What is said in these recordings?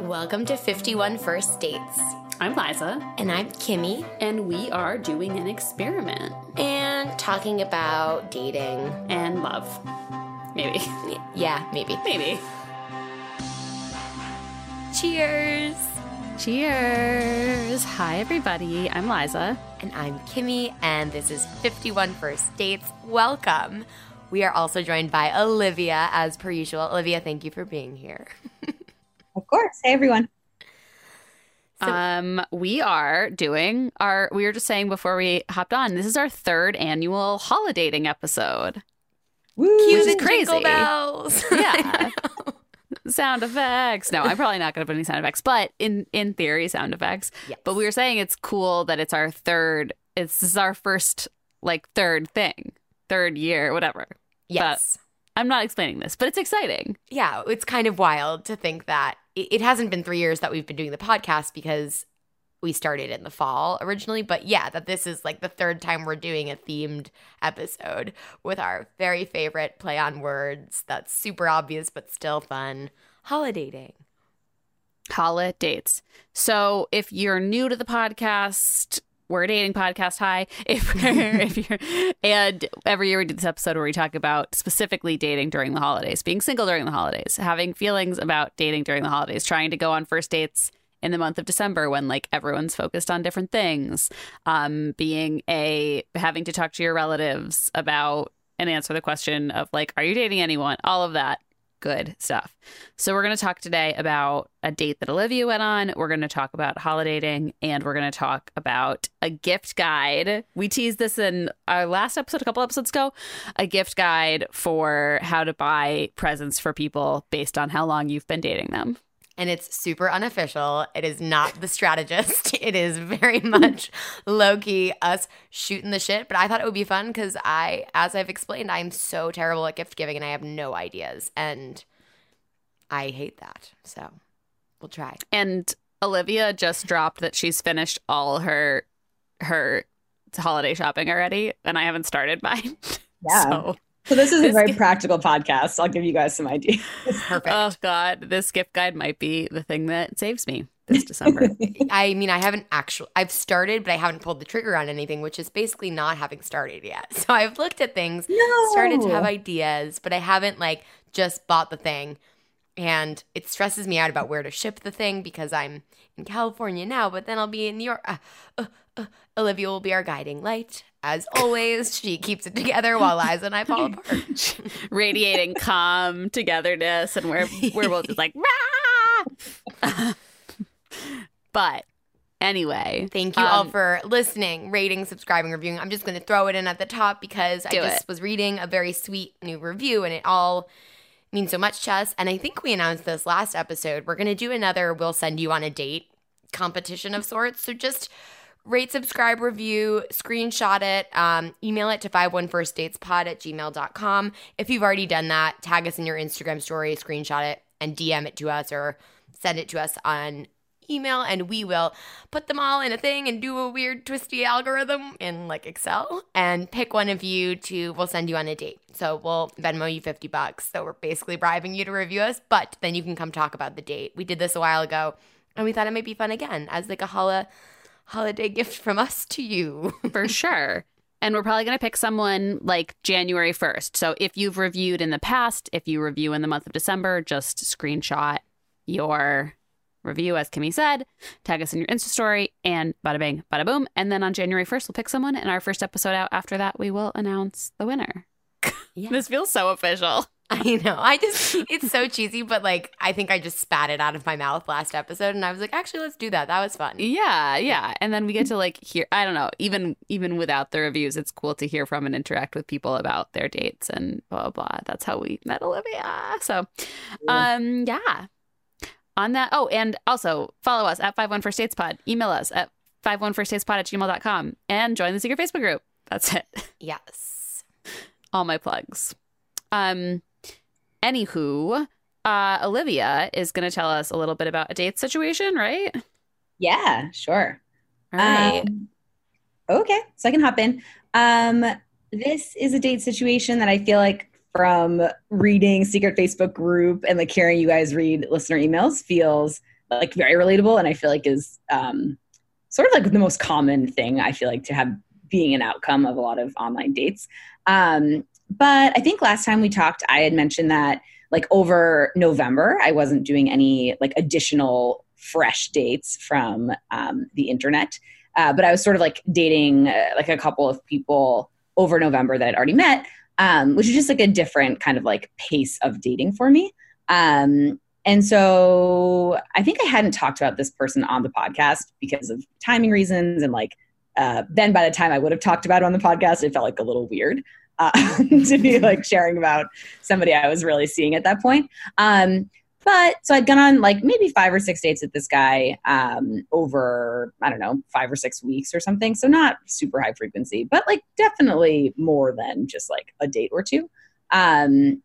Welcome to 51 First Dates. I'm Liza, And I'm Kimmy, and we are doing an experiment and talking about dating. and love. Maybe. Yeah, maybe. Maybe. Cheers! Cheers. Hi, everybody. I'm Liza. And I'm Kimmy, and this is 51 First Dates. Welcome. We are also joined by Olivia, as per usual. Olivia, thank you for being here. Of course. Hey, everyone. So- um, we are doing our, we were just saying before we hopped on, this is our third annual holidaying episode. Woo. Cue Which the is crazy. bells. Yeah. sound effects. No, I'm probably not going to put any sound effects, but in in theory, sound effects. Yes. But we were saying it's cool that it's our third. It's this is our first like third thing, third year, whatever. yes. I'm not explaining this, but it's exciting. yeah, it's kind of wild to think that it, hasn't been three years that we've been doing the podcast because we started in the fall originally. But yeah, that this is like the third time we're doing a themed episode with our very favorite play on words that's super obvious but still fun holidating. Holiday dates. So if you're new to the podcast, we're a dating podcast. Hi. If, if you're, and every year we do this episode where we talk about specifically dating during the holidays, being single during the holidays, having feelings about dating during the holidays, trying to go on first dates in the month of December when like everyone's focused on different things, um, being a having to talk to your relatives about and answer the question of like, are you dating anyone? All of that good stuff. So we're going to talk today about a date that Olivia went on. We're going to talk about holidating and we're going to talk about a gift guide. We teased this in our last episode a couple episodes ago, a gift guide for how to buy presents for people based on how long you've been dating them. And it's super unofficial. It is not the strategist. It is very much low key us shooting the shit. But I thought it would be fun because I, as I've explained, I'm so terrible at gift giving and I have no ideas. And I hate that. So we'll try. And Olivia just dropped that she's finished all her her holiday shopping already and I haven't started mine. Yeah. So So this is a very gi- practical podcast. I'll give you guys some ideas. Perfect. Oh God, this gift guide might be the thing that saves me this December. I mean, I haven't actually, I've started, but I haven't pulled the trigger on anything, which is basically not having started yet. So I've looked at things, no. started to have ideas, but I haven't like just bought the thing. And it stresses me out about where to ship the thing because I'm in California now, but then I'll be in New York. Uh, uh, Olivia will be our guiding light. As always, she keeps it together while Liza and I fall apart. Radiating calm togetherness, and we're we're both just like, "Rah!" but anyway, Thank you all Um, for listening, rating, subscribing, reviewing. I'm just going to throw it in at the top because I just it. was reading a very sweet new review and it all means so much to us. And I think we announced this last episode. We're going to do another We'll Send You on a Date competition of sorts. So just rate, subscribe, review, screenshot it, um, email it to 51firstdatespod at gmail.com. If you've already done that, tag us in your Instagram story, screenshot it, and DM it to us or send it to us on email and we will put them all in a thing and do a weird twisty algorithm in like Excel and pick one of you to we'll send you on a date. So we'll Venmo you 50 bucks. So we're basically bribing you to review us, but then you can come talk about the date. We did this a while ago and we thought it might be fun again as like a holla holiday gift from us to you. for sure. And we're probably going to pick someone like January 1st. So if you've reviewed in the past, if you review in the month of December, just screenshot your review, as Kimmy said, tag us in your Insta story, and bada bang, bada boom. And then on January 1st, we'll pick someone. And our first episode out after that, we will announce the winner. Yeah. This feels so official. I know. I just it's so cheesy, but like I think I just spat it out of my mouth last episode and I was like, actually let's do that. That was fun. Yeah, yeah. And then we get to like hear I don't know, even even without the reviews, it's cool to hear from and interact with people about their dates and blah blah. blah. That's how we met Olivia. So um yeah. On that oh, and also follow us at 51 First Dates Pod. Email us at 51 First Dates Pod at gmail.com and join the secret Facebook group. That's it. Yes. All my plugs. Um anywho, uh Olivia is gonna tell us a little bit about a date situation, right? Yeah, sure. All right. Um, okay, so I can hop in. Um, this is a date situation that I feel like from reading secret Facebook group and like hearing you guys read listener emails feels like very relatable and I feel like is um, sort of like the most common thing I feel like to have being an outcome of a lot of online dates. Um, but I think last time we talked, I had mentioned that like over November, I wasn't doing any like additional fresh dates from um, the internet. Uh, but I was sort of like dating uh, like a couple of people over November that I'd already met, um, which is just like a different kind of like pace of dating for me. Um, and so I think I hadn't talked about this person on the podcast because of timing reasons. And like, uh, then by the time I would have talked about it on the podcast, it felt like a little weird uh, to be like sharing about somebody I was really seeing at that point. Um, but so I'd gone on like maybe five or six dates with this guy um, over, I don't know, five or six weeks or something. So not super high frequency, but like definitely more than just like a date or two. Um,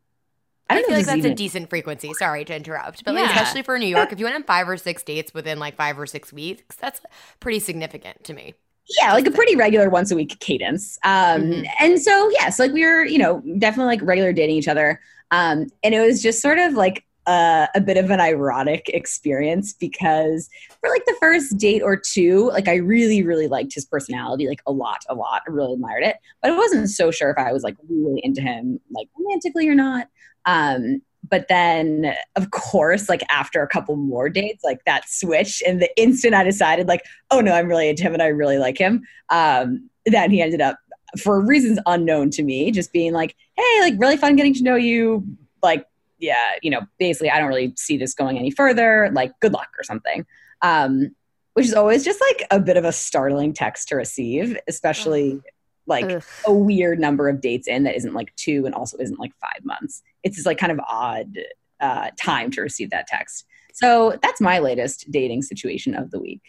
I, I feel like that's even... a decent frequency. Sorry to interrupt, but like, especially for New York, if you went on five or six dates within like five or six weeks, that's pretty significant to me. Yeah, like a pretty regular once a week cadence. Um, mm-hmm. And so, yes, yeah, so like we were, you know, definitely like regular dating each other. Um, and it was just sort of like uh, a bit of an ironic experience because for like the first date or two, like I really, really liked his personality, like a lot, a lot. I really admired it, but I wasn't so sure if I was like really into him, like romantically or not. Um, but then, of course, like after a couple more dates, like that switch, and the instant I decided, like, oh no, I'm really into him and I really like him, um, then he ended up, for reasons unknown to me, just being like, hey, like really fun getting to know you, like, yeah, you know, basically, I don't really see this going any further, like, good luck or something. Um, which is always just like a bit of a startling text to receive, especially like Ugh. a weird number of dates in that isn't like two and also isn't like five months. It's just like kind of odd uh, time to receive that text. So that's my latest dating situation of the week.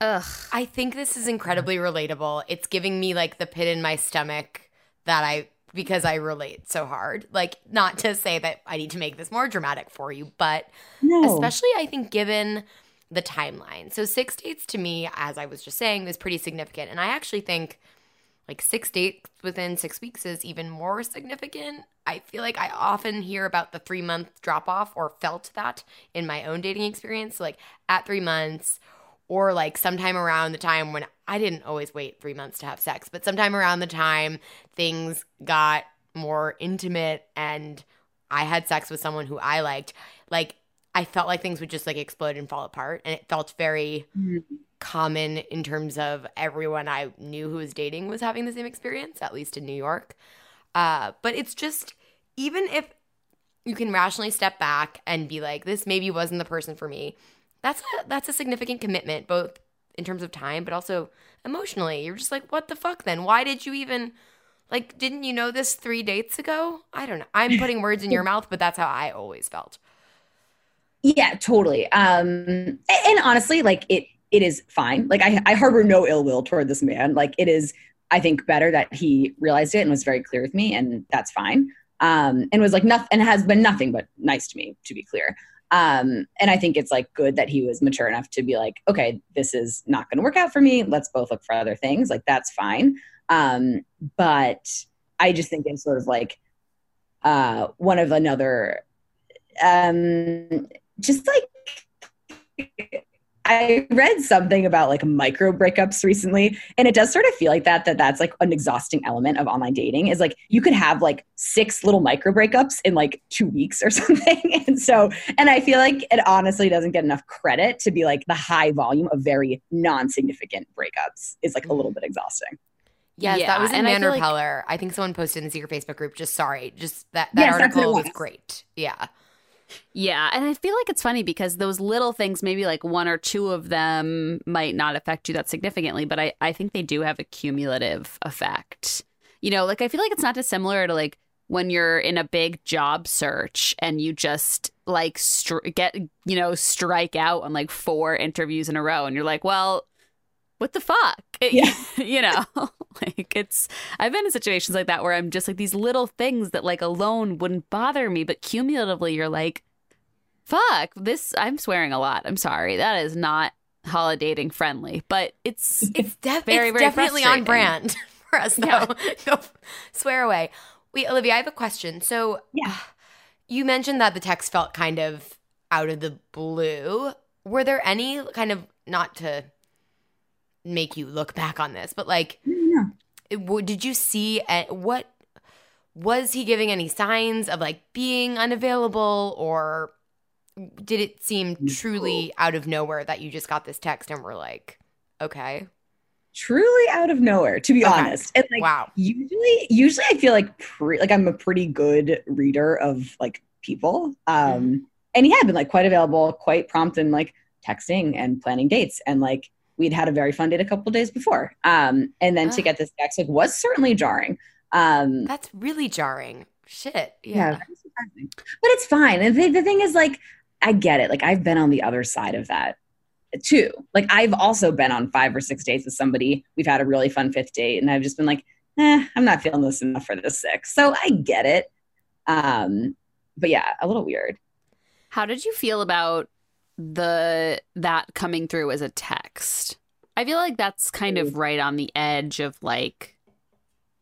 Ugh. I think this is incredibly relatable. It's giving me like the pit in my stomach that I because I relate so hard. Like not to say that I need to make this more dramatic for you, but no. especially I think given the timeline. So 6 dates to me as I was just saying is pretty significant and I actually think like six dates within six weeks is even more significant. I feel like I often hear about the three month drop off or felt that in my own dating experience. So like at three months, or like sometime around the time when I didn't always wait three months to have sex, but sometime around the time things got more intimate and I had sex with someone who I liked, like I felt like things would just like explode and fall apart. And it felt very mm-hmm common in terms of everyone I knew who was dating was having the same experience, at least in New York. Uh, but it's just, even if you can rationally step back and be like, this maybe wasn't the person for me, that's a, that's a significant commitment, both in terms of time, but also emotionally. You're just like, what the fuck then? Why did you even, like, didn't you know this three dates ago? I don't know. I'm putting words in your mouth, but that's how I always felt. Yeah, totally. Um, and honestly, like it, it is fine. Like I, I harbor no ill will toward this man. Like it is, I think, better that he realized it and was very clear with me, and that's fine. Um, and was like nothing, and has been nothing but nice to me, to be clear. Um, and I think it's like good that he was mature enough to be like, okay, this is not going to work out for me. Let's both look for other things. Like that's fine. Um, but I just think it's sort of like uh, one of another, um, just like I read something about like micro breakups recently, and it does sort of feel like that. That that's like an exhausting element of online dating. Is like you could have like six little micro breakups in like two weeks or something. and so, and I feel like it honestly doesn't get enough credit to be like the high volume of very non-significant breakups is like a little bit exhausting. Yes, yeah, that was in Man Repeller. Like, I think someone posted in the secret Facebook group. Just sorry, just that that yes, article was. was great. Yeah. Yeah, and I feel like it's funny because those little things, maybe like one or two of them might not affect you that significantly, but I, I think they do have a cumulative effect. You know, like I feel like it's not dissimilar to like when you're in a big job search and you just like str- get, you know, strike out on like four interviews in a row and you're like, well, what the fuck? Yeah. you know, like it's, I've been in situations like that where I'm just like these little things that like alone wouldn't bother me, but cumulatively you're like, fuck, this, I'm swearing a lot. I'm sorry. That is not holidating friendly, but it's, it's, def- very, it's very definitely on brand for us though. Yeah. Go swear away. Wait, Olivia, I have a question. So, yeah, you mentioned that the text felt kind of out of the blue were there any kind of not to make you look back on this, but like, Yeah. it- did you see a- what was he giving any signs of like being unavailable or did it seem truly out of nowhere that you just got this text and were like, okay, Truly out of nowhere, to be Okay. honest. And like wow, usually usually I feel like pre- like I'm a pretty good reader of like people. Um and he had been like quite available, quite prompt in like texting and planning dates and like we'd had a very fun date a couple days before. Um and then to Ah. get this text like was certainly jarring. Um that's really jarring. Shit, yeah, yeah. But it's fine. And the, the thing is like I get it. Like I've been on the other side of that too. Like I've also been on five or six dates with somebody. We've had a really fun fifth date, and I've just been like, eh, I'm not feeling this enough for this six. So I get it. Um, but yeah, a little weird. How did you feel about the that coming through as a text? I feel like that's kind of right on the edge of like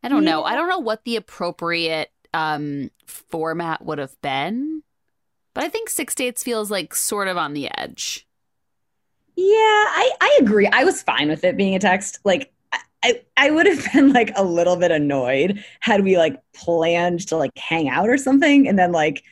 I don't know. I don't know what the appropriate um format would have been. But I think 6 dates feels like sort of on the edge. Yeah, I, I agree. I was fine with it being a text. Like I- I, I would have been like a little bit annoyed had we like planned to like hang out or something and then like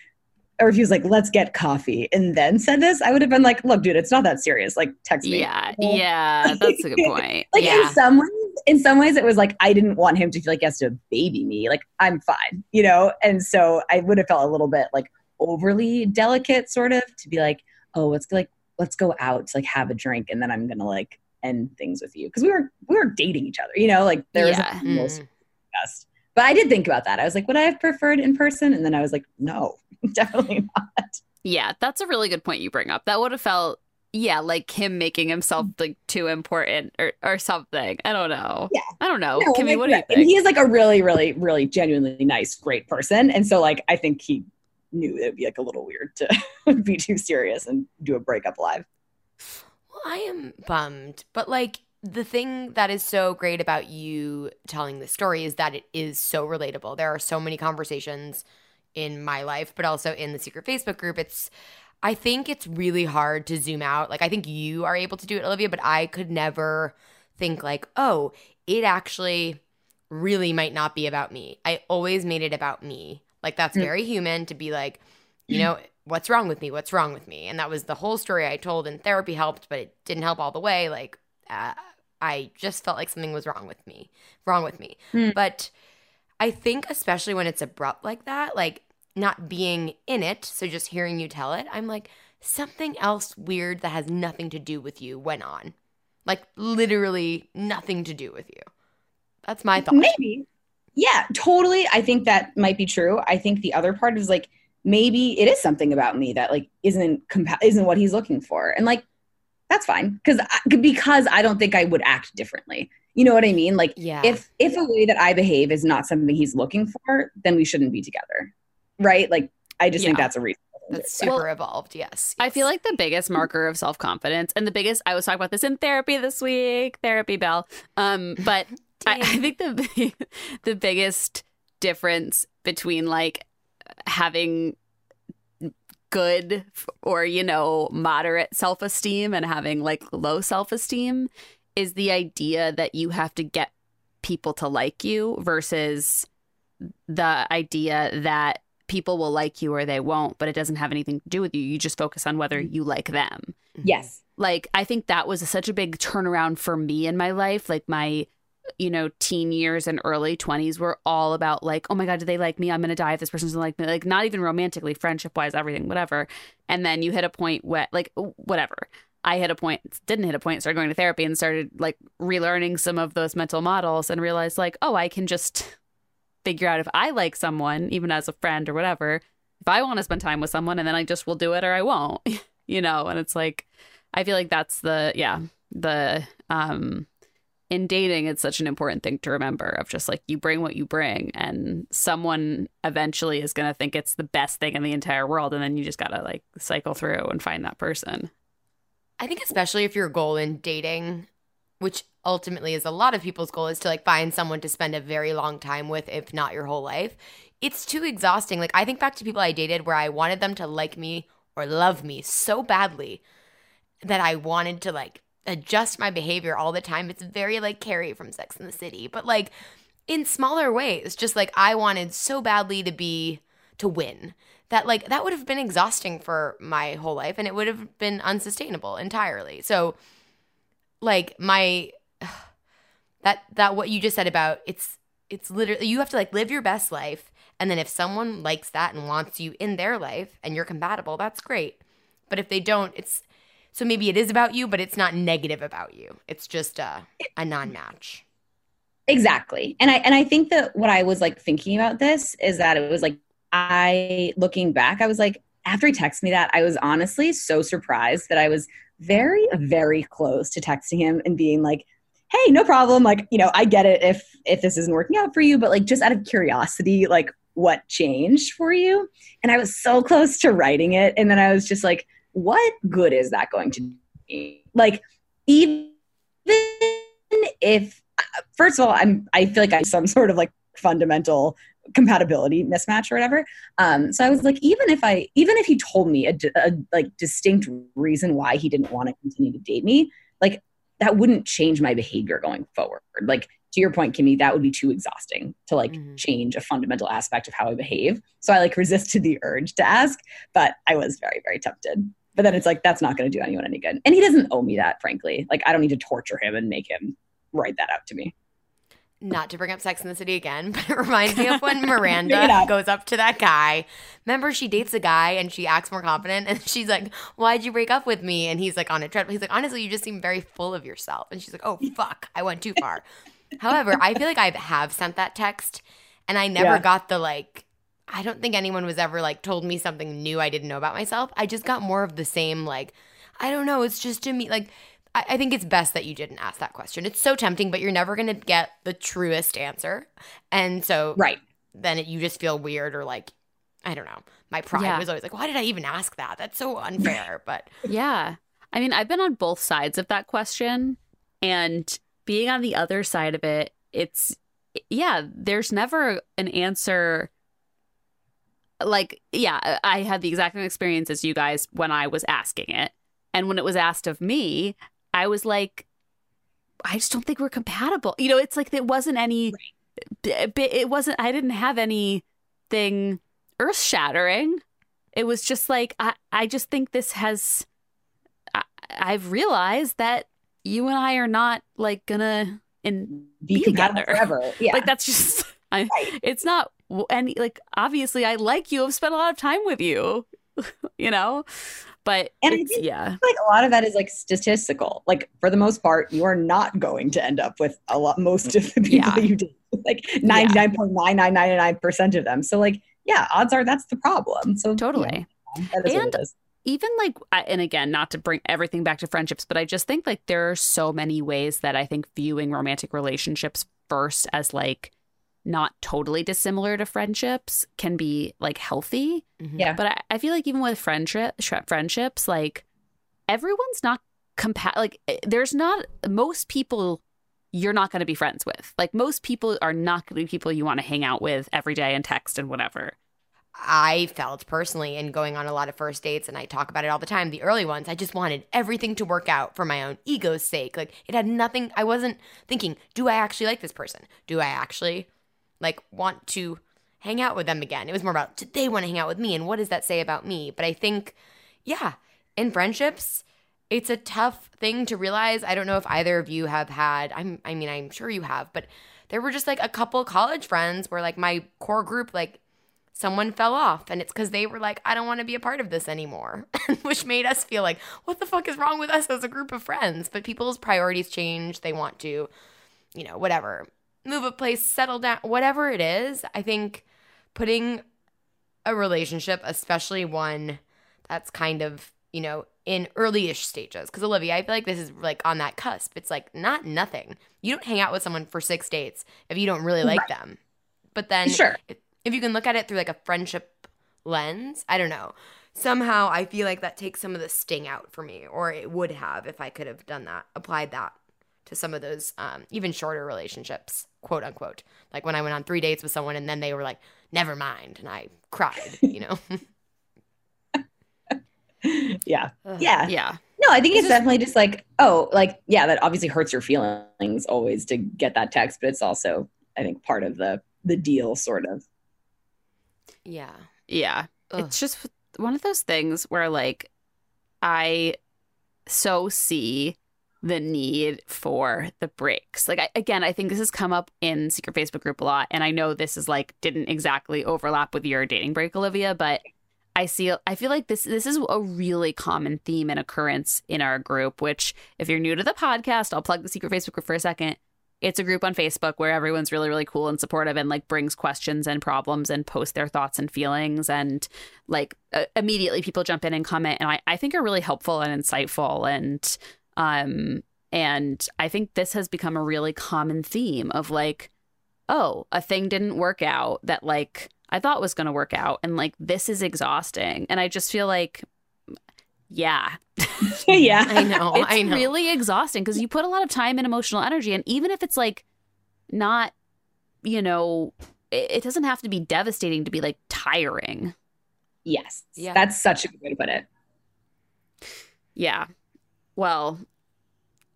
or if he was like, let's get coffee and then said this, I would have been like, look, dude, it's not that serious. Like text me. Yeah. Yeah, that's a good point. Like yeah. in some ways, in some ways it was like I didn't want him to feel like he has to baby me. Like I'm fine, you know? And so I would have felt a little bit like overly delicate sort of to be like, oh, let's like let's go out to like have a drink and then I'm gonna like end things with you. Because we were we were dating each other, you know, like there was Yeah. a most Mm. discussed. But I did think about that. I was like, would I have preferred in person? And then I was like, no, definitely not. Yeah, that's a really good point you bring up. That would have felt, yeah, like him making himself mm-hmm. like too important or, or something. I don't know. Yeah. I don't know. No, Kimmy, like, what do you right. And think? he is like a really, really, really genuinely nice, great person. And so like I think he knew it would be like a little weird to be too serious and do a breakup live. Well, I am bummed, but like the thing that is so great about you telling the story is that it is so relatable. There are so many conversations in my life, but also in the secret Facebook group. It's I think it's really hard to zoom out. Like I think you are able to do it, Olivia, but I could never think like, "Oh, it actually really might not be about me." I always made it about me. Like that's Mm. very human to be like, you know, what's wrong with me? What's wrong with me? And that was the whole story I told, and therapy helped, but it didn't help all the way. Like, uh, I just felt like something was wrong with me, wrong with me. Hmm. But I think, especially when it's abrupt like that, like not being in it, so just hearing you tell it, I'm like, something else weird that has nothing to do with you went on. Like, literally nothing to do with you. That's my thought. Maybe. Yeah, totally. I think that might be true. I think the other part is like maybe it is something about me that like isn't compa- isn't what he's looking for. And like that's fine cuz because I don't think I would act differently. You know what I mean? Like Yeah. if if a way that I behave is not something he's looking for, then we shouldn't be together. Right? Like I just think that's a reason. That's super evolved. Yes. I feel like the biggest marker of self confidence, and the biggest, I was talking about this in therapy this week, therapy bell. Um, but I, I think the the biggest difference between like having good or you know moderate self esteem and having like low self esteem is the idea that you have to get people to like you versus the idea that people will like you or they won't, but it doesn't have anything to do with you. You just focus on whether you like them. Mm-hmm. Yes. Like, I think that was such a big turnaround for me in my life. Like, my, you know, teen years and early 20s were all about, like, oh my God, do they like me? I'm going to die if this person doesn't like me. Like, not even romantically, friendship wise, everything, whatever. And then you hit a point where, like, whatever. I hit a point, didn't hit a point, started going to therapy and started like relearning some of those mental models and realized, like, oh, I can just figure out if I like someone, even as a friend or whatever, if I want to spend time with someone and then I just will do it or I won't, you know? And it's like, I feel like that's the, yeah, the, um, in dating, it's such an important thing to remember of just like you bring what you bring, and someone eventually is going to think it's the best thing in the entire world. And then you just got to like cycle through and find that person. I think especially if your goal in dating, which ultimately is a lot of people's goal, is to like find someone to spend a very long time with, if not your whole life. It's too exhausting. Like I think back to people I dated where I wanted them to like me or love me so badly that I wanted to like adjust my behavior all the time. It's very like Carrie from Sex in the City, but like in smaller ways. Just like I wanted so badly to be to win that like that would have been exhausting for my whole life and it would have been unsustainable entirely. So like my that that what you just said about it's it's literally you have to like live your best life and then if someone likes that and wants you in their life and you're compatible, that's great. But if they don't, it's so maybe it is about you, but it's not negative about you. It's just a, a non-match. Exactly. And I and I think that what I was like thinking about this is that it was like I looking back, I was like, after he texted me that, I was honestly so surprised that I was very, very close to texting him and being like, hey, no problem. Like, you know, I get it if if this isn't working out for you, but like just out of curiosity, like what changed for you? And I was so close to writing it. And then I was just like, what good is that going to be? Like, even if uh, first of all, I'm I feel like I'm some sort of like fundamental compatibility mismatch or whatever. Um, so I was like, even if I, even if he told me a, a like distinct reason why he didn't want to continue to date me, like that wouldn't change my behavior going forward. Like to your point, Kimmy, that would be too exhausting to like mm-hmm. change a fundamental aspect of how I behave. So I like resisted the urge to ask, but I was very, very tempted. But then it's like that's not going to do anyone any good, and he doesn't owe me that, frankly. Like I don't need to torture him and make him write that out to me not to bring up Sex in the City again, but it reminds me of when Miranda goes up to that guy. Remember, she dates a guy and she acts more confident, and she's like, "Why'd you break up with me?" And he's like, on a treadmill. He's like, "Honestly, you just seem very full of yourself." And she's like, "Oh fuck, I went too far." However, I feel like I have sent that text, and I never yeah. got the like. I don't think anyone was ever like told me something new I didn't know about myself. I just got more of the same like, I don't know. It's just to me like I, I think it's best that you didn't ask that question. It's so tempting, but you're never going to get the truest answer. And so, right. Then it, you just feel weird or like, I don't know. My pride yeah. was always like, why did I even ask that? That's so unfair. But yeah. I mean, I've been on both sides of that question. And being on the other side of it, it's, yeah, there's never an answer. Like, yeah, I had the exact same experience as you guys when I was asking it. And when it was asked of me, I was like, I just don't think we're compatible. You know, it's like it wasn't any, right. it wasn't, I didn't have anything earth shattering. It was just like, I, I just think this has, I, I've realized that you and I are not like gonna in, be, be together forever. Yeah. Like that's just, I, right. it's not any, like, obviously I like you. I've spent a lot of time with you, you know? But and yeah, like a lot of that is like statistical. Like for the most part, you are not going to end up with a lot most of the people yeah. you date. Like ninety nine point nine nine nine nine percent of them. So like yeah, odds are that's the problem. So totally. Yeah, and even like and again not to bring everything back to friendships but i just think like there are so many ways that i think viewing romantic relationships first as like not totally dissimilar to friendships can be like healthy. Mm-hmm. Yeah. But I, I, feel like even with friendship friendships, like everyone's not compa like eh, there's not most people you're not going to be friends with. Like most people are not going to be people you want to hang out with every day and text and whatever. I felt personally in going on a lot of first dates, and I talk about it all the time. The early ones, I just wanted everything to work out for my own ego's sake. Like it had nothing, I wasn't thinking, do I actually like this person? Do I actually like want to hang out with them again. It was more about did they want to hang out with me and what does that say about me? But I think, yeah, in friendships, it's a tough thing to realize. I don't know if either of you have had, I'm I mean, I'm sure you have, but there were just like a couple college friends where like my core group, like someone fell off and it's because they were like, I don't want to be a part of this anymore, which made us feel like, what the fuck is wrong with us as a group of friends? But people's priorities change. They want to, you know, whatever move a place, settle down, whatever it is, I think putting a relationship, especially one that's kind of, you know, in early-ish stages. Because Olivia, I feel like this is like on that cusp. It's like not nothing. You don't hang out with someone for six dates if you don't really like right. them. But then, sure, if, if you can look at it through like a friendship lens, I don't know. Somehow, I feel like that takes some of the sting out for me, or it would have if I could have done that, applied that to some of those um, even shorter relationships, quote unquote. Like when I went on three dates with someone and then they were like, never mind. And I cried, you know? yeah. Yeah. Yeah. No, I think It's it's, just- definitely just like, oh, like, yeah, that obviously hurts your feelings always to get that text, but it's also, I think, part of the the deal, sort of. Yeah. Yeah. Ugh. It's just one of those things where like I so see the need for the breaks. Like I, again, I think this has come up in secret Facebook group a lot and I know this is like didn't exactly overlap with your dating break Olivia, but I see I feel like this this is a really common theme and occurrence in our group which if you're new to the podcast, I'll plug the secret Facebook group for a second. It's a group on Facebook where everyone's really really cool and supportive and like brings questions and problems and post their thoughts and feelings and like uh, immediately people jump in and comment and I, I think are really helpful and insightful and um and I think this has become a really common theme of like oh a thing didn't work out that like I thought was going to work out and like this is exhausting and I just feel like yeah yeah. I know. it's I know. really exhausting because you put a lot of time and emotional energy and even if it's like not you know it, it doesn't have to be devastating to be like tiring Yes. Yeah. That's such a good way to put it. yeah well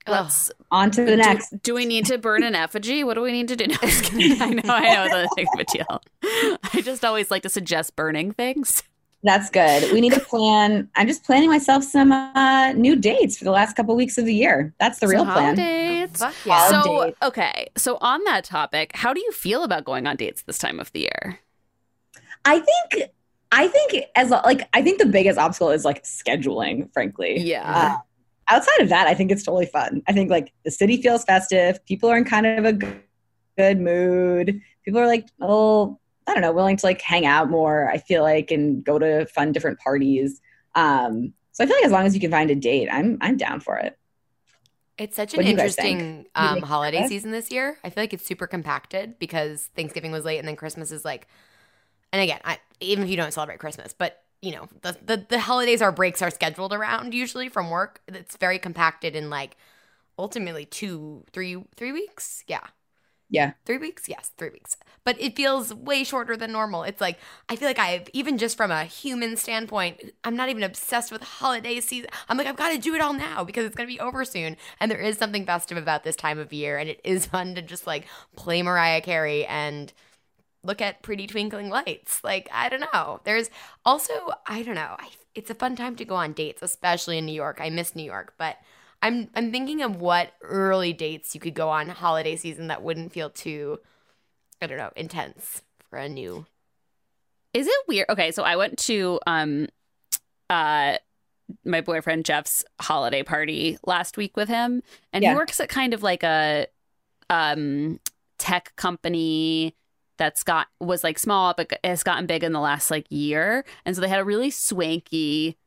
let's On to the do, next. do we need to burn an effigy what do we need to do no, I'm just kidding. i know i know it's a big deal i just always like to suggest burning things That's good. We need to plan. I'm just planning myself some uh, new dates for the last couple weeks of the year. That's the real plan. holidays. Fuck yeah. Holiday. so okay so on that topic how do you feel about going on dates this time of the year I think. I think as like I think the biggest obstacle is like scheduling. Frankly, yeah Uh, outside of that, I think it's totally fun. I think like the city feels festive. People are in kind of a good, good mood. People are like, oh, I don't know, willing to like hang out more. I feel like and go to fun different parties. Um, so I feel like as long as you can find a date, I'm I'm down for it. It's such an do you guys think? interesting um, holiday season this year. I feel like it's super compacted because Thanksgiving was late and then Christmas is like, and again, I, even if you don't celebrate Christmas, but you know, the, the the holidays our breaks are scheduled around usually from work. It's very compacted in like ultimately two, three, three weeks. Yeah. Yeah. Three weeks? Yes, three weeks. But it feels way shorter than normal. It's like, I feel like I've, even just from a human standpoint, I'm not even obsessed with holiday season. I'm like, I've got to do it all now because it's going to be over soon. And there is something festive about this time of year. And it is fun to just like play Mariah Carey and look at pretty twinkling lights. Like, I don't know. There's also, I don't know. I, it's a fun time to go on dates, especially in New York. I miss New York, but I'm I'm thinking of what early dates you could go on holiday season that wouldn't feel too I don't know, intense for a new Is it weird? Okay, so I went to um uh my boyfriend Jeff's holiday party last week with him and Yeah. he works at kind of like a um tech company that's got was like small but has gotten big in the last like year. And so they had a really swanky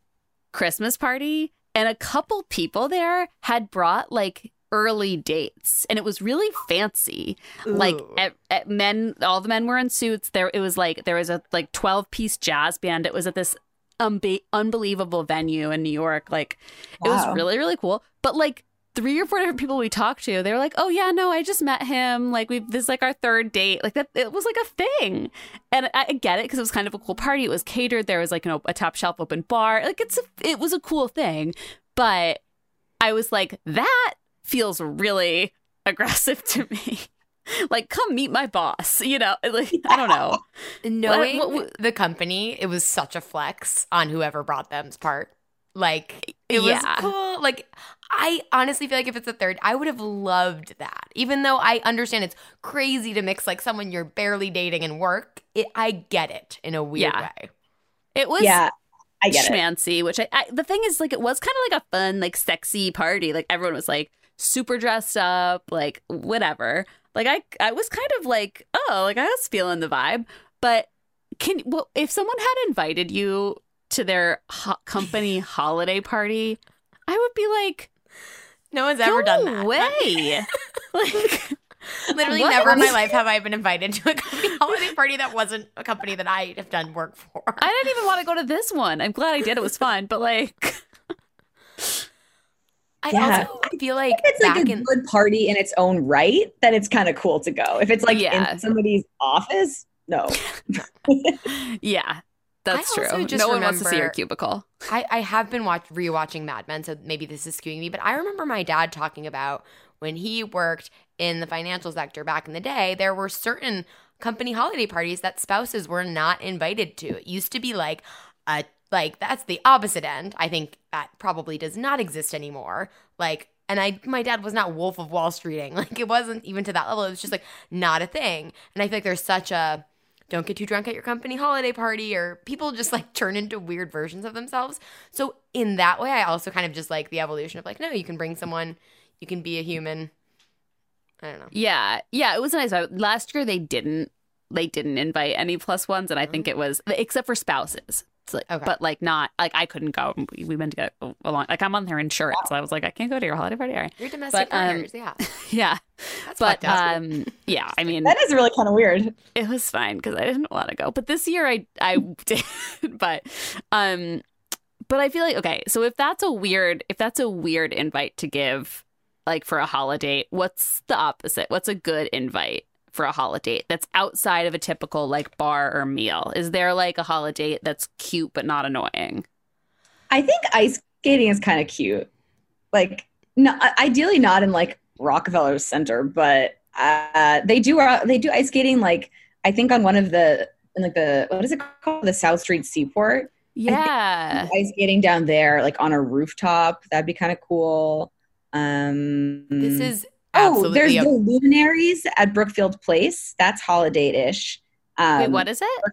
Christmas party and a couple people there had brought like early dates and it was really fancy. Like at, at men all the men were in suits. There it was like there was a like 12 piece jazz band. It was at this unbe- unbelievable venue in new york. Like it was really really cool. But like three or four different people we talked to they were like oh yeah no i just met him. Like we this is like our third date. Like that it was like a thing. And i, I get it because it was kind of a cool party. It was catered. There was like you know a top shelf open bar. Like it's a, it was a cool thing. But i was like that feels really aggressive to me. Like come meet my boss you know? Like i don't know. Knowing what- what- the company, it was such a flex on whoever brought them's part. Like it was Yeah. cool. Like I honestly feel like if it's a third, I would have loved that. Even though I understand it's crazy to mix like someone you're barely dating and work, it I get it in a weird Yeah. way. it was yeah, I get it. schmancy, which I, I the thing is like it was kind of like a fun like sexy party. Like everyone was like super dressed up, like whatever. Like I I was kind of like oh like I was feeling the vibe, but can well if someone had invited you to their ho- company holiday party, I would be like No one's ever done that. Way, like Literally What? never in my life have I been invited to a company holiday party that wasn't a company that I have done work for. I didn't even want to go to this one. I'm glad I did. It was fun, but like I Yeah. also feel like If it's back like a in good party in its own right, then it's kind of cool to go. If it's like Yeah. in somebody's office, no. yeah. That's true. just No one wants to see your cubicle. I, I have been watch, rewatching Mad Men, so maybe this is skewing me, but I remember my dad talking about when he worked in the financial sector back in the day, there were certain company holiday parties that spouses were not invited to. It used to be like a like that's the opposite end. I think that probably does not exist anymore. Like and I my dad was not Wolf of Wall Streeting. Like it wasn't even to that level. It was just like not a thing. And I feel like there's such a don't get too drunk at your company holiday party or people just like turn into weird versions of themselves. So in that way I also kind of just like the evolution of like no, you can bring someone, you can be a human. I don't know. Yeah, yeah, it was nice. Last year they didn't they didn't invite any plus ones, and I think oh. it was except for spouses. It's like, Okay. but like not like I couldn't go. We- We've been together along. Like I'm on their insurance, so I was like I can't go to your holiday party. All right. Your domestic But, um, partners, yeah. Yeah, That's but um, yeah. I mean, That is really kind of weird. it was fine because I didn't want to go. But this year I I did. but um but I feel like okay, so if that's a weird if that's a weird invite to give like for a holiday, what's the opposite? What's a good invite for a holiday that's outside of a typical like bar or meal? Is there like a holiday that's cute but not annoying? I think ice skating is kind of cute. Like, no, ideally not in like Rockefeller Center, but uh, they do uh, they do ice skating. Like, I think on one of the in like the what is it called the South Street Seaport. Yeah. Ice skating down there, like on a rooftop. That'd be kind of cool. Um, this is oh, there's the luminaries at Brookfield Place. That's holiday-ish. Um, Wait, what is it?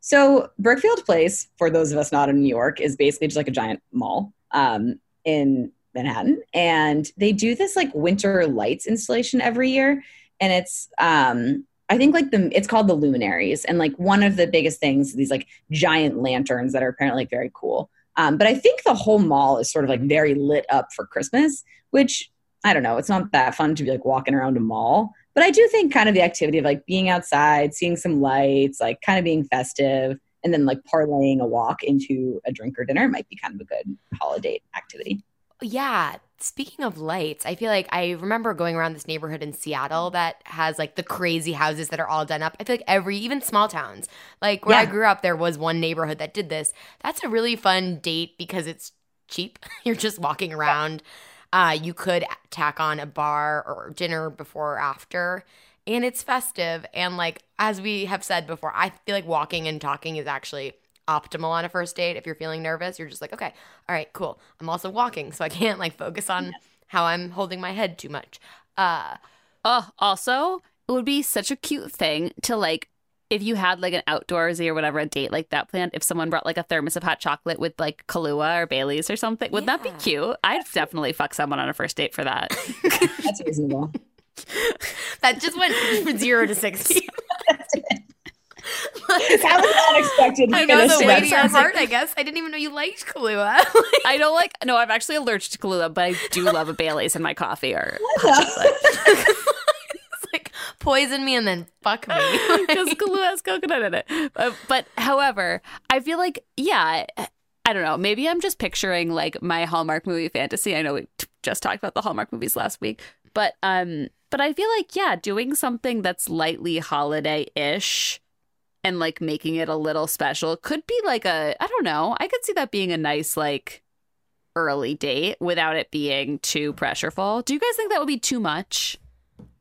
so Brookfield Place, for those of us not in New York, is basically just like a giant mall um, in Manhattan, and they do this like winter lights installation every year, and it's um, I think like the it's called the luminaries, and like one of the biggest things these like giant lanterns that are apparently like very cool. Um, but I think the whole mall is sort of like very lit up for Christmas, which I don't know. It's not that fun to be like walking around a mall, but I do think kind of the activity of like being outside, seeing some lights, like kind of being festive, and then like parlaying a walk into a drink or dinner might be kind of a good holiday activity. Yeah. Speaking of lights, I feel like I remember going around this neighborhood in Seattle that has like the crazy houses that are all done up. I feel like every, even small towns, like where I grew up, there was one neighborhood that did this. That's a really fun date because it's cheap. You're just walking around. Uh, you could tack on a bar or dinner before or after, and it's festive. And like as we have said before, I feel like walking and talking is actually optimal on a first date. If you're feeling nervous, you're just like, okay, all right, cool. I'm also walking, so I can't like focus on how I'm holding my head too much. Uh, Oh, also, it would be such a cute thing to like if you had like an outdoorsy or whatever a date like that planned. If someone brought like a thermos of hot chocolate with like Kahlua or Bailey's or something, would that be cute? I'd definitely fuck someone on a first date for that. That's reasonable. that just went from zero to sixty. that was unexpected. I know the to way that to your heart. I guess I didn't even know you liked Kahlua. I don't like. No, I'm actually allergic to Kahlua, but I do love a Bailey's in my coffee or it's like poison me and then fuck me. because glue has coconut in it. Uh, but however, I feel like yeah, I don't know. Maybe I'm just picturing like my Hallmark movie fantasy. I know we t- just talked about the Hallmark movies last week, but um, but I feel like yeah, doing something that's lightly holiday ish. And like making it a little special could be like a I don't know. I could see that being a nice like early date without it being too pressureful. Do you guys think that would be too much?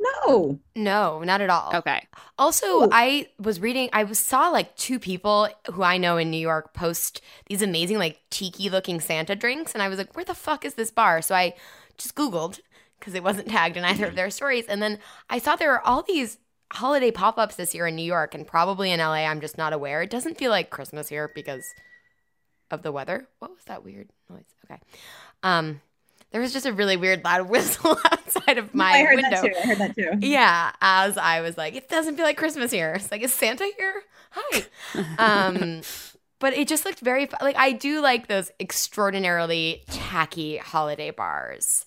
No. no, not at all. Okay. Also, Ooh. I was reading, I was- saw like two people who I know in New York post these amazing, like tiki looking Santa drinks. And I was like, where the fuck is this bar? So I just Googled because it wasn't tagged in either of their stories. And then I saw there were all these holiday pop ups this year in New York and probably in LA. I'm just not aware. It doesn't feel like Christmas here because of the weather. What was that weird noise? Okay. Um, there was just a really weird loud whistle outside of my I heard window. that too. I heard that too. Yeah, as I was like, it doesn't feel like Christmas here. It's like, is Santa here? Hi. Um, but it just looked very fu- like I do like those extraordinarily tacky holiday bars.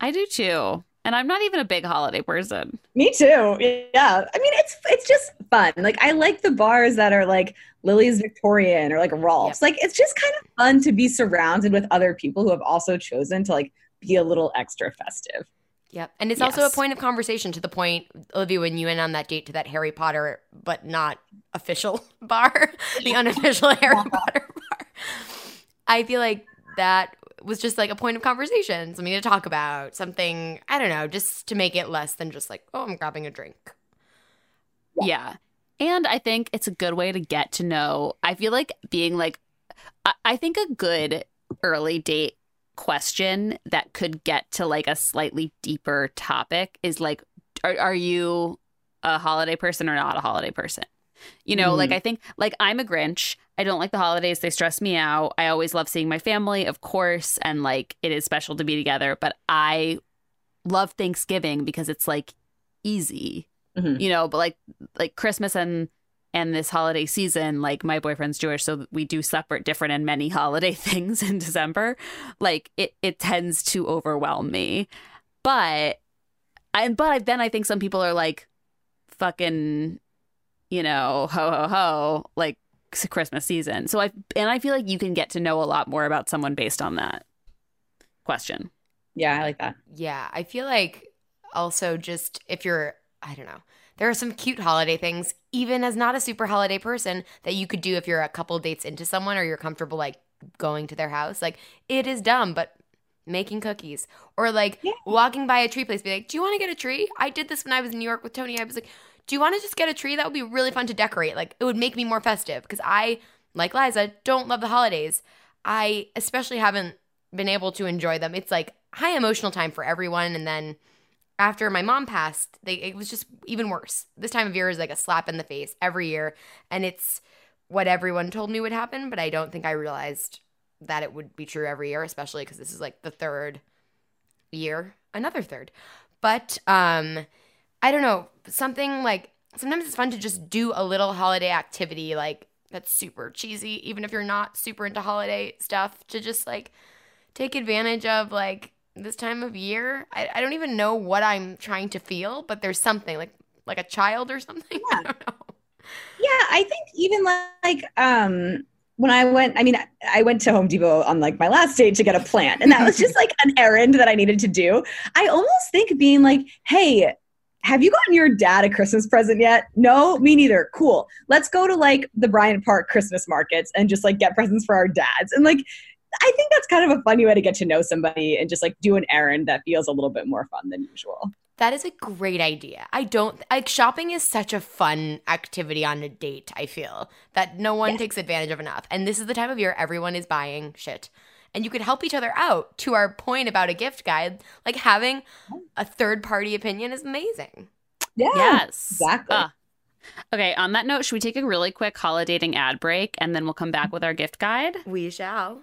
I do too. And I'm not even a big holiday person. Me too. Yeah. I mean, it's it's just fun. Like I like the bars that are like Lillie's Victorian or like Rolf's. Like it's just kind of fun to be surrounded with other people who have also chosen to like be a little extra festive. Yep. And it's also a point of conversation to the point, Olivia, when you went on that date to that Harry Potter, but not official bar, the unofficial Harry Potter bar. I feel like that was just like a point of conversation, something to talk about, something, I don't know, just to make it less than just like, oh, I'm grabbing a drink. Yeah. And I think it's a good way to get to know. I feel like being like, I, I think a good early date question that could get to like a slightly deeper topic is like, are, are you a holiday person or not a holiday person? You know, like mm-hmm. I think, like I'm a Grinch. I don't like the holidays. They stress me out. I always love seeing my family, of course, and like it is special to be together. But I love Thanksgiving because it's like easy Mhm. you know but like like christmas and and this holiday season like my boyfriend's jewish so we do separate different and many holiday things in december like it it tends to overwhelm me but I, but then i think some people are like fucking you know ho ho ho like christmas season so i and i feel like you can get to know a lot more about someone based on that question Yeah, I like that. Yeah, I feel like also just if you're, I don't know, there are some cute holiday things, even as not a super holiday person, that you could do if you're a couple dates into someone or you're comfortable like going to their house. Like it is dumb, but making cookies or like Yeah. walking by a tree place, be like, do you want to get a tree? I did this when I was in New York with Tony. I was like, do you want to just get a tree? That would be really fun to decorate. Like it would make me more festive because I, like Liza, don't love the holidays. I especially haven't been able to enjoy them. It's like high emotional time for everyone. And then after my mom passed, they it was just even worse. This time of year is like a slap in the face every year. And it's what everyone told me would happen, but I don't think I realized that it would be true every year, especially because this is like the third year, another third. But um I don't know, something like sometimes it's fun to just do a little holiday activity like that's super cheesy, even if you're not super into holiday stuff, to just like take advantage of like this time of year. I, I don't even know what I'm trying to feel, but there's something like like a child or something. I don't know. Yeah, I think even like um when I went, I mean, I went to Home Depot on like my last day to get a plant, and that was just like an errand that I needed to do. I almost think being like, hey, have you gotten your dad a Christmas present yet? No, me neither. Cool. Let's go to like the Bryant Park Christmas markets and just like get presents for our dads. And like, I think that's kind of a funny way to get to know somebody and just like do an errand that feels a little bit more fun than usual. That is a great idea. I don't like shopping is such a fun activity on a date, I feel, that no one Yeah. takes advantage of enough. And this is the time of year everyone is buying shit. And you could help each other out to our point about a gift guide. Like having a third party opinion is amazing. Yeah. Yes. exactly. Ah. okay, on that note, should we take a really quick holidating ad break and then we'll come back with our gift guide? We shall.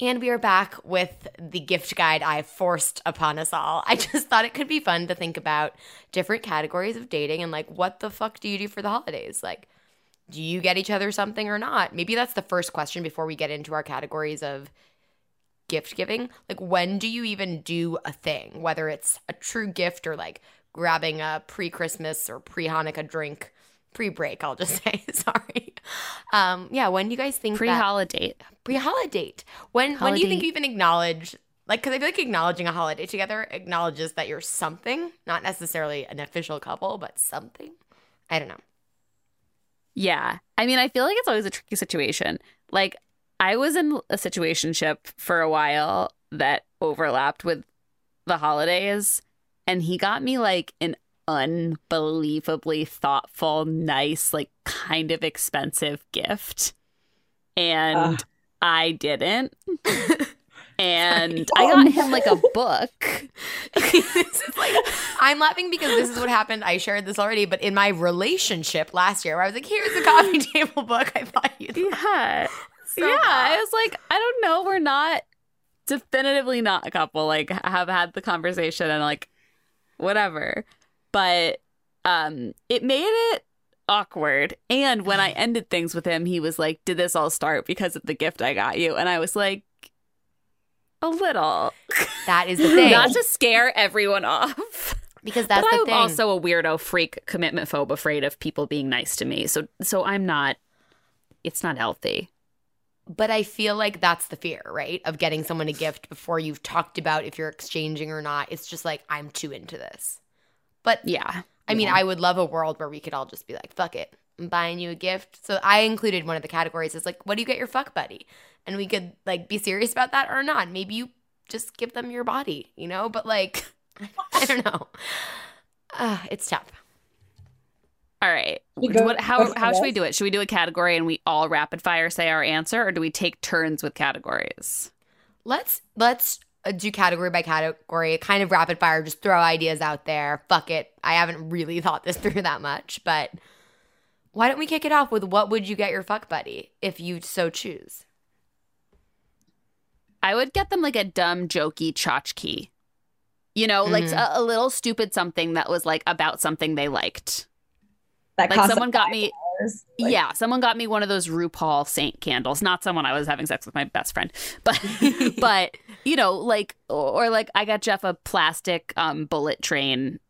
And we are back with the gift guide I forced upon us all. I just thought it could be fun to think about different categories of dating and like, what the fuck do you do for the holidays? Like, do you get each other something or not? Maybe that's the first question before we get into our categories of gift giving. Like, when do you even do a thing, whether it's a true gift or like grabbing a pre Christmas or pre Hanukkah drink? Pre break, I'll just say. Sorry. Um, yeah, when do you guys think Pre holiday. pre-holiday. When when do you think you even acknowledge like because I feel like acknowledging a holiday together acknowledges that you're something, not necessarily an official couple, but something. I don't know. Yeah. I mean, I feel like it's always a tricky situation. Like, I was in a situationship for a while that overlapped with the holidays, and he got me like an unbelievably thoughtful, nice, like kind of expensive gift. And Ugh. I didn't. and. I Oh, got him like a book. like I'm laughing because this is what happened. I shared this already, but in my relationship last year, where I was like, "Here's a coffee table book." I thought you'd. Yeah. So yeah. I was like, I don't know. We're not definitively not a couple. Like have had the conversation and like whatever. But um it made it awkward. And when I ended things with him, he was like, Did this all start because of the gift I got you? And I was like, A little. That is the thing. Not to scare everyone off. because that's but the I'm thing. also a weirdo freak commitment phobe afraid of people being nice to me. So so I'm not it's not healthy. But I feel like that's the fear, right? Of getting someone a gift before you've talked about if you're exchanging or not. It's just like, I'm too into this. But Yeah. I mean, I would love a world where we could all just be like, fuck it, I'm buying you a gift. So I included one of the categories as like, what do you get your fuck buddy? And we could like be serious about that or not. Maybe you just give them your body, you know? But like, I don't know. Uh, it's tough. All right. What, how how should we do it? Should we do a category and we all rapid fire say our answer, or do we take turns with categories? Let's let's do category by category, kind of rapid fire, just throw ideas out there. Fuck it. I haven't really thought this through that much, but why don't we kick it off with what would you get your fuck buddy if you so choose? I would get them like a dumb, jokey tchotchke. You know, like Mhm. a, a little stupid something that was like about something they liked. That Like someone got me, Like, yeah, someone got me one of those RuPaul Saint candles. Not someone I was having sex with my best friend, but but you know, like or like I got Jeff a plastic um bullet train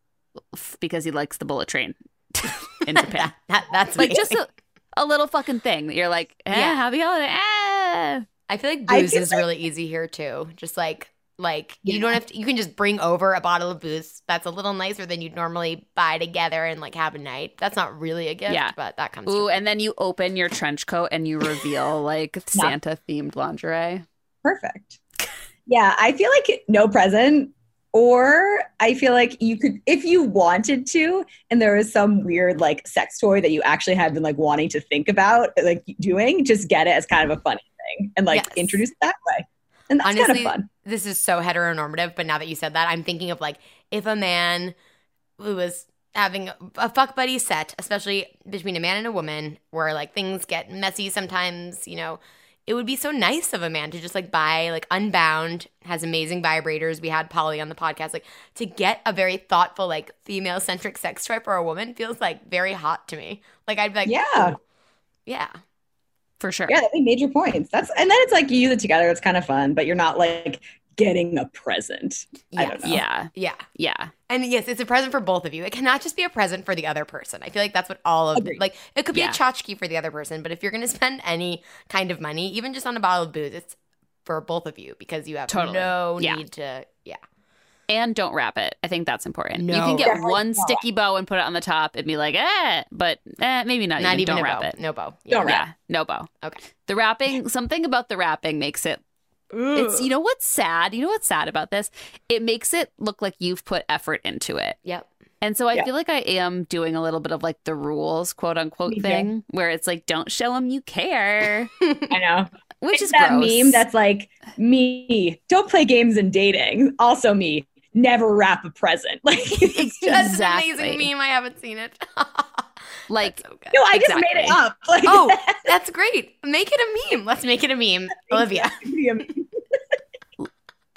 because he likes the bullet train in Japan. That, that- that's like like just a, a little fucking thing that you're like, eh, Yeah. happy holiday. Eh. I feel like booze feel is like- really easy here too. Just like like you don't have to you can just bring over a bottle of booze that's a little nicer than you'd normally buy together and like have a night. That's not really a gift, Yeah. but that comes Ooh, and then you open your trench coat and you reveal like Santa themed lingerie. Perfect. Yeah, I feel like no present. Or I feel like you could, if you wanted to, and there was some weird like sex toy that you actually had been like wanting to think about like doing, just get it as kind of a funny thing and like Yes. introduce it that way. And that's Honestly, kind of fun. this is so heteronormative, but now that you said that, I'm thinking of like if a man who was having a- a fuck buddy set, especially between a man and a woman, where like things get messy sometimes, you know, it would be so nice of a man to just like buy like Unbound has amazing vibrators. We had Polly on the podcast, like to get a very thoughtful like female centric sex toy for a woman feels like very hot to me. Like I'd be like, Yeah. Yeah, For sure. Yeah, that'd be major points. That's and then it's like you use it together. It's kind of fun, but you're not like getting a present. I don't Yes. know. Yeah. yeah. Yeah. And yes, it's a present for both of you. It cannot just be a present for the other person. I feel like that's what all of Agreed. like it could be Yeah. a tchotchke for the other person, but if you're going to spend any kind of money, even just on a bottle of booze, it's for both of you because you have Totally. no Yeah. need to yeah. And don't wrap it. I think that's important. You can get one not. sticky bow and put it on the top and be like, eh, but eh, maybe not, Not even. even Don't wrap bow. it. No bow. Don't Yeah. Yeah, no bow. Okay. The wrapping, something about the wrapping makes it. It's you know what's sad. You know what's sad about this? It makes it look like you've put effort into it. Yep. And so I Yeah. feel like I am doing a little bit of like the rules, quote unquote, Me too. thing where it's like, don't show them you care, I know. which It's is that gross. meme that's like me. Don't play games and dating. Also me. Never wrap a present. Like it's just, That's an amazing meme. I haven't seen it. like, so no, I just made it up. Like, Oh, that's great. Make it a meme. Let's make it a meme. Olivia.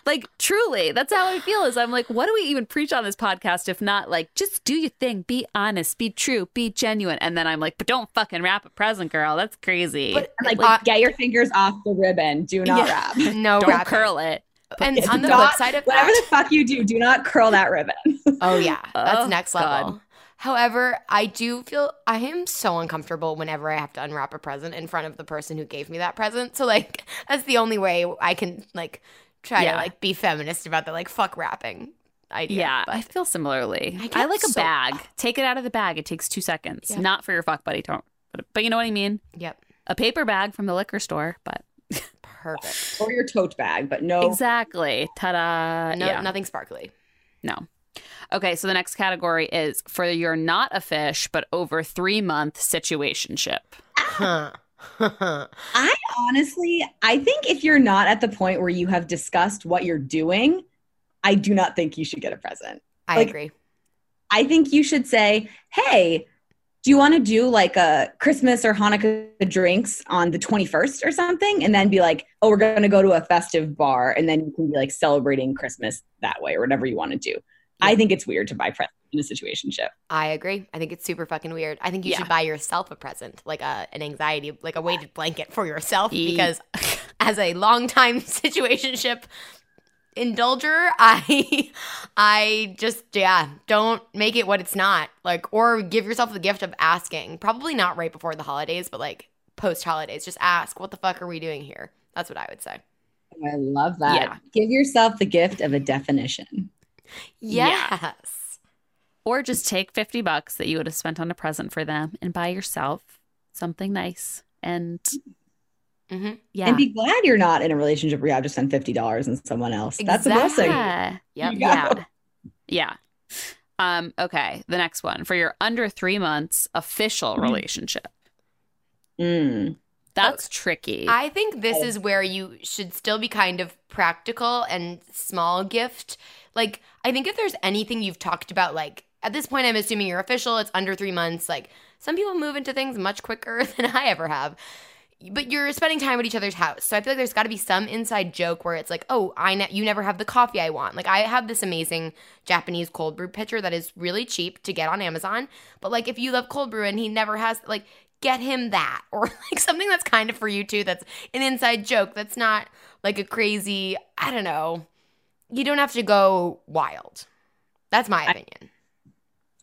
like truly, that's how I feel. Is I'm like, what do we even preach on this podcast if not like just do your thing, be honest, be true, be genuine, and then I'm like, but don't fucking wrap a present, girl. That's crazy. But like, uh, get your fingers off the ribbon. Do not Yeah. wrap. no don't wrapping. curl it. And It's on the not- flip side of Whatever that, the fuck you do, do not curl that ribbon. Oh yeah, that's Oh, next God. Level. However, I do feel I am so uncomfortable whenever I have to unwrap a present in front of the person who gave me that present. So like that's the only way I can like try Yeah. to like be feminist about the like fuck wrapping idea. Yeah, but I feel similarly. I I, get like a bag. Take it out of the bag. It takes two seconds. Yeah. Not for your fuck buddy. Don't. But, but you know what I mean. yep, A paper bag from the liquor store. But perfect. or your tote bag, but no. exactly. Ta-da. No, yeah. nothing sparkly. No. Okay, so the next category is for your not a fish but over three month situationship. Huh. I honestly, I think if you're not at the point where you have discussed what you're doing, I do not think you should get a present. I Like- agree. I think you should say, hey, do you want to do like a Christmas or Hanukkah drinks on the 21st or something? And then be like, oh, we're going to go to a festive bar. And then you can be like celebrating Christmas that way or whatever you want to do. I think it's weird to buy presents in a situation ship. I agree. I think it's super fucking weird. I think you Yeah. should buy yourself a present, like a an anxiety, like a weighted blanket for yourself. Ye- Because as a longtime situationship indulger, I I just yeah, don't make it what it's not. Like or give yourself the gift of asking. Probably not right before the holidays, but like post holidays. Just ask, what the fuck are we doing here? That's what I would say. I love that. Yeah. Give yourself the gift of a definition. Yeah. Yes. Or just take 50 bucks that you would have spent on a present for them and buy yourself something nice. And hmm yeah. And be glad you're not in a relationship where you have to spend $50 on someone else. That's a blessing. yeah. Yep. You Yeah. Yeah. Um, okay. The next one for your under three months official Mhm. relationship. Mm. That's tricky. I think this is where you should still be kind of practical and small gift. Like, I think if there's anything you've talked about, like at this point, I'm assuming you're official, it's under three months. Like, some people move into things much quicker than I ever have. But you're spending time at each other's house. So I feel like there's got to be some inside joke where it's like, oh, I ne- you never have the coffee I want. Like, I have this amazing Japanese cold brew pitcher that is really cheap to get on Amazon. But like, if you love cold brew and he never has, like, get him that or like something that's kind of for you too that's an inside joke that's not like a crazy i don't know you don't have to go wild that's my opinion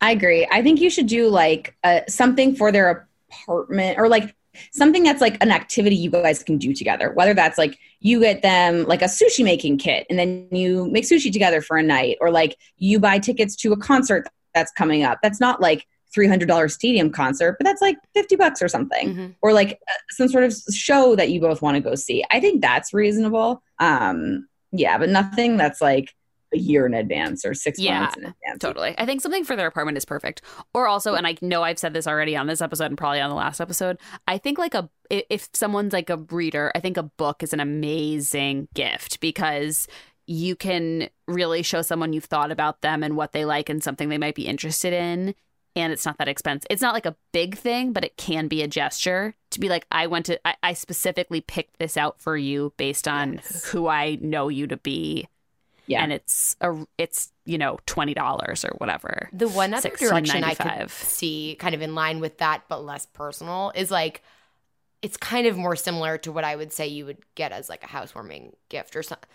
I agree. I think you should do like uh, something for their apartment or like something that's like an activity you guys can do together. Whether that's like you get them like a sushi making kit and then you make sushi together for a night, or like you buy tickets to a concert that's coming up. That's not like $300 stadium concert, but that's like 50 bucks or something. Mhm. Or like uh, some sort of show that you both want to go see. I think that's reasonable. Um, yeah, but nothing that's like a year in advance or six Yeah, months in advance. Totally. I think something for their apartment is perfect. Or also, and I know I've said this already on this episode and probably on the last episode, I think like a if someone's like a reader, I think a book is an amazing gift because you can really show someone you've thought about them and what they like and something they might be interested in. And it's not that expensive. It's not like a big thing, but it can be a gesture to be like, I went to, I, I specifically picked this out for you based on Yes. who I know you to be Yeah. and it's a it's you know twenty dollars or whatever. the one other direction i could see kind of in line with that but less personal is like it's kind of more similar to what i would say you would get as like a housewarming gift or something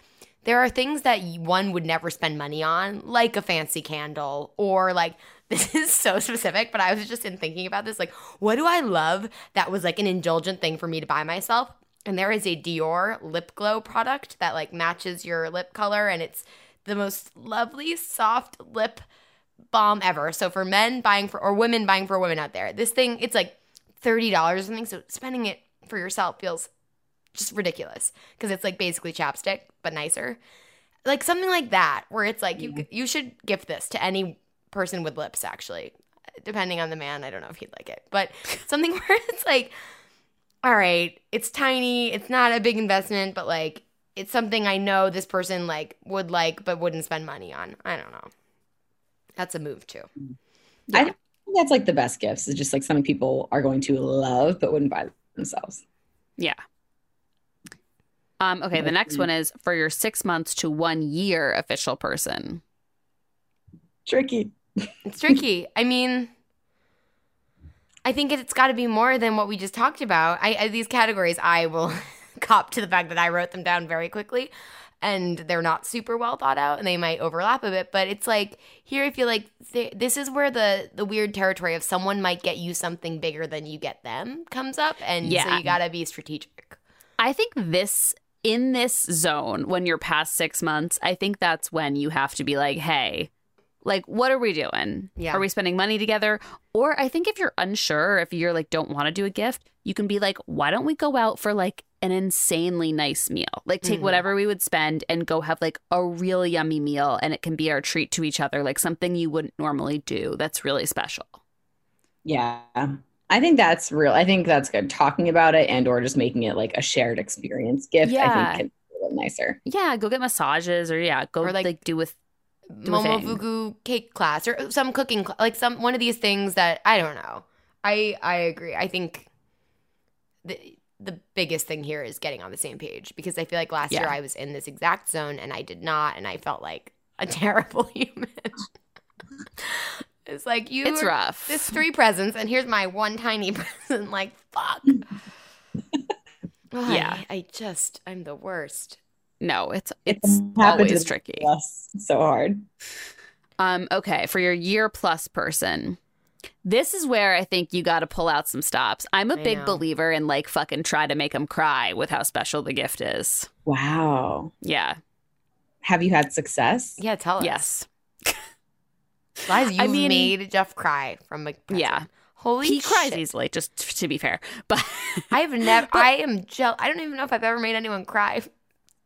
there are things that one would never spend money on like a fancy candle or like this is so specific but i was just in thinking about this like what do i love that was like an indulgent thing for me to buy myself and there is a dior lip glow product that like matches your lip color and it's the most lovely soft lip balm ever. So for men buying for or women buying for women out there, this thing it's like thirty dollars or something. So spending it for yourself feels just ridiculous because it's like basically chapstick but nicer. Like something like that where it's like you you should gift this to any person with lips actually. Depending on the man, I don't know if he'd like it, but something where it's like, all right, it's tiny, it's not a big investment, but like it's something I know this person like would like but wouldn't spend money on. I don't know. That's a move too. Mm. I think that's like the best gifts. Is just like something people are going to love but wouldn't buy themselves. Yeah. Um, okay, the next one is for your six months to one year official person. Tricky. It's tricky. I mean, I think it's got to be more than what we just talked about. I, I these categories, I will cop to the fact that I wrote them down very quickly, and they're not super well thought out, and they might overlap a bit. But it's like here, I feel like th- this is where the the weird territory of someone might get you something bigger than you get them comes up, and so Yeah. you got to be strategic. I think this in this zone, when you're past six months, I think that's when you have to be like, hey, like, what are we doing? Yeah. Are we spending money together? Or I think if you're unsure, if you're like, don't want to do a gift, you can be like, why don't we go out for like an insanely nice meal? Like, take Mhm. whatever we would spend and go have like a really yummy meal, and it can be our treat to each other, like something you wouldn't normally do that's really special. Yeah. I think that's real. I think that's good. Talking about it and or just making it like a shared experience gift, I Yeah. think can be a little nicer. Yeah, go get massages or yeah, go Or, like, like, do with Do a thing. Momofuku cake class or some cooking cl- like some one of these things that I don't know. I I agree. I think the the biggest thing here is getting on the same page because I feel like last year I was in this exact zone and I did not, and I felt like a terrible human. It's like you. It's rough. This three presents, and here's my one tiny present. Like fuck. Ugh, Yeah. I, I just I'm the worst. no, it's It's it's always tricky. us so hard. Um, okay, for your year plus person. This is where I think you got to pull out some stops. I'm a I big know. believer in like fucking try to make them cry with how special the gift is. Wow. Yeah. Have you had success? Yeah, tell us. Yes. Liza, you I mean- made Jeff cry from a present. Yeah. Holy he cries shit. easily, just to be fair. But I've never. I am jealous. I don't even know if I've ever made anyone cry.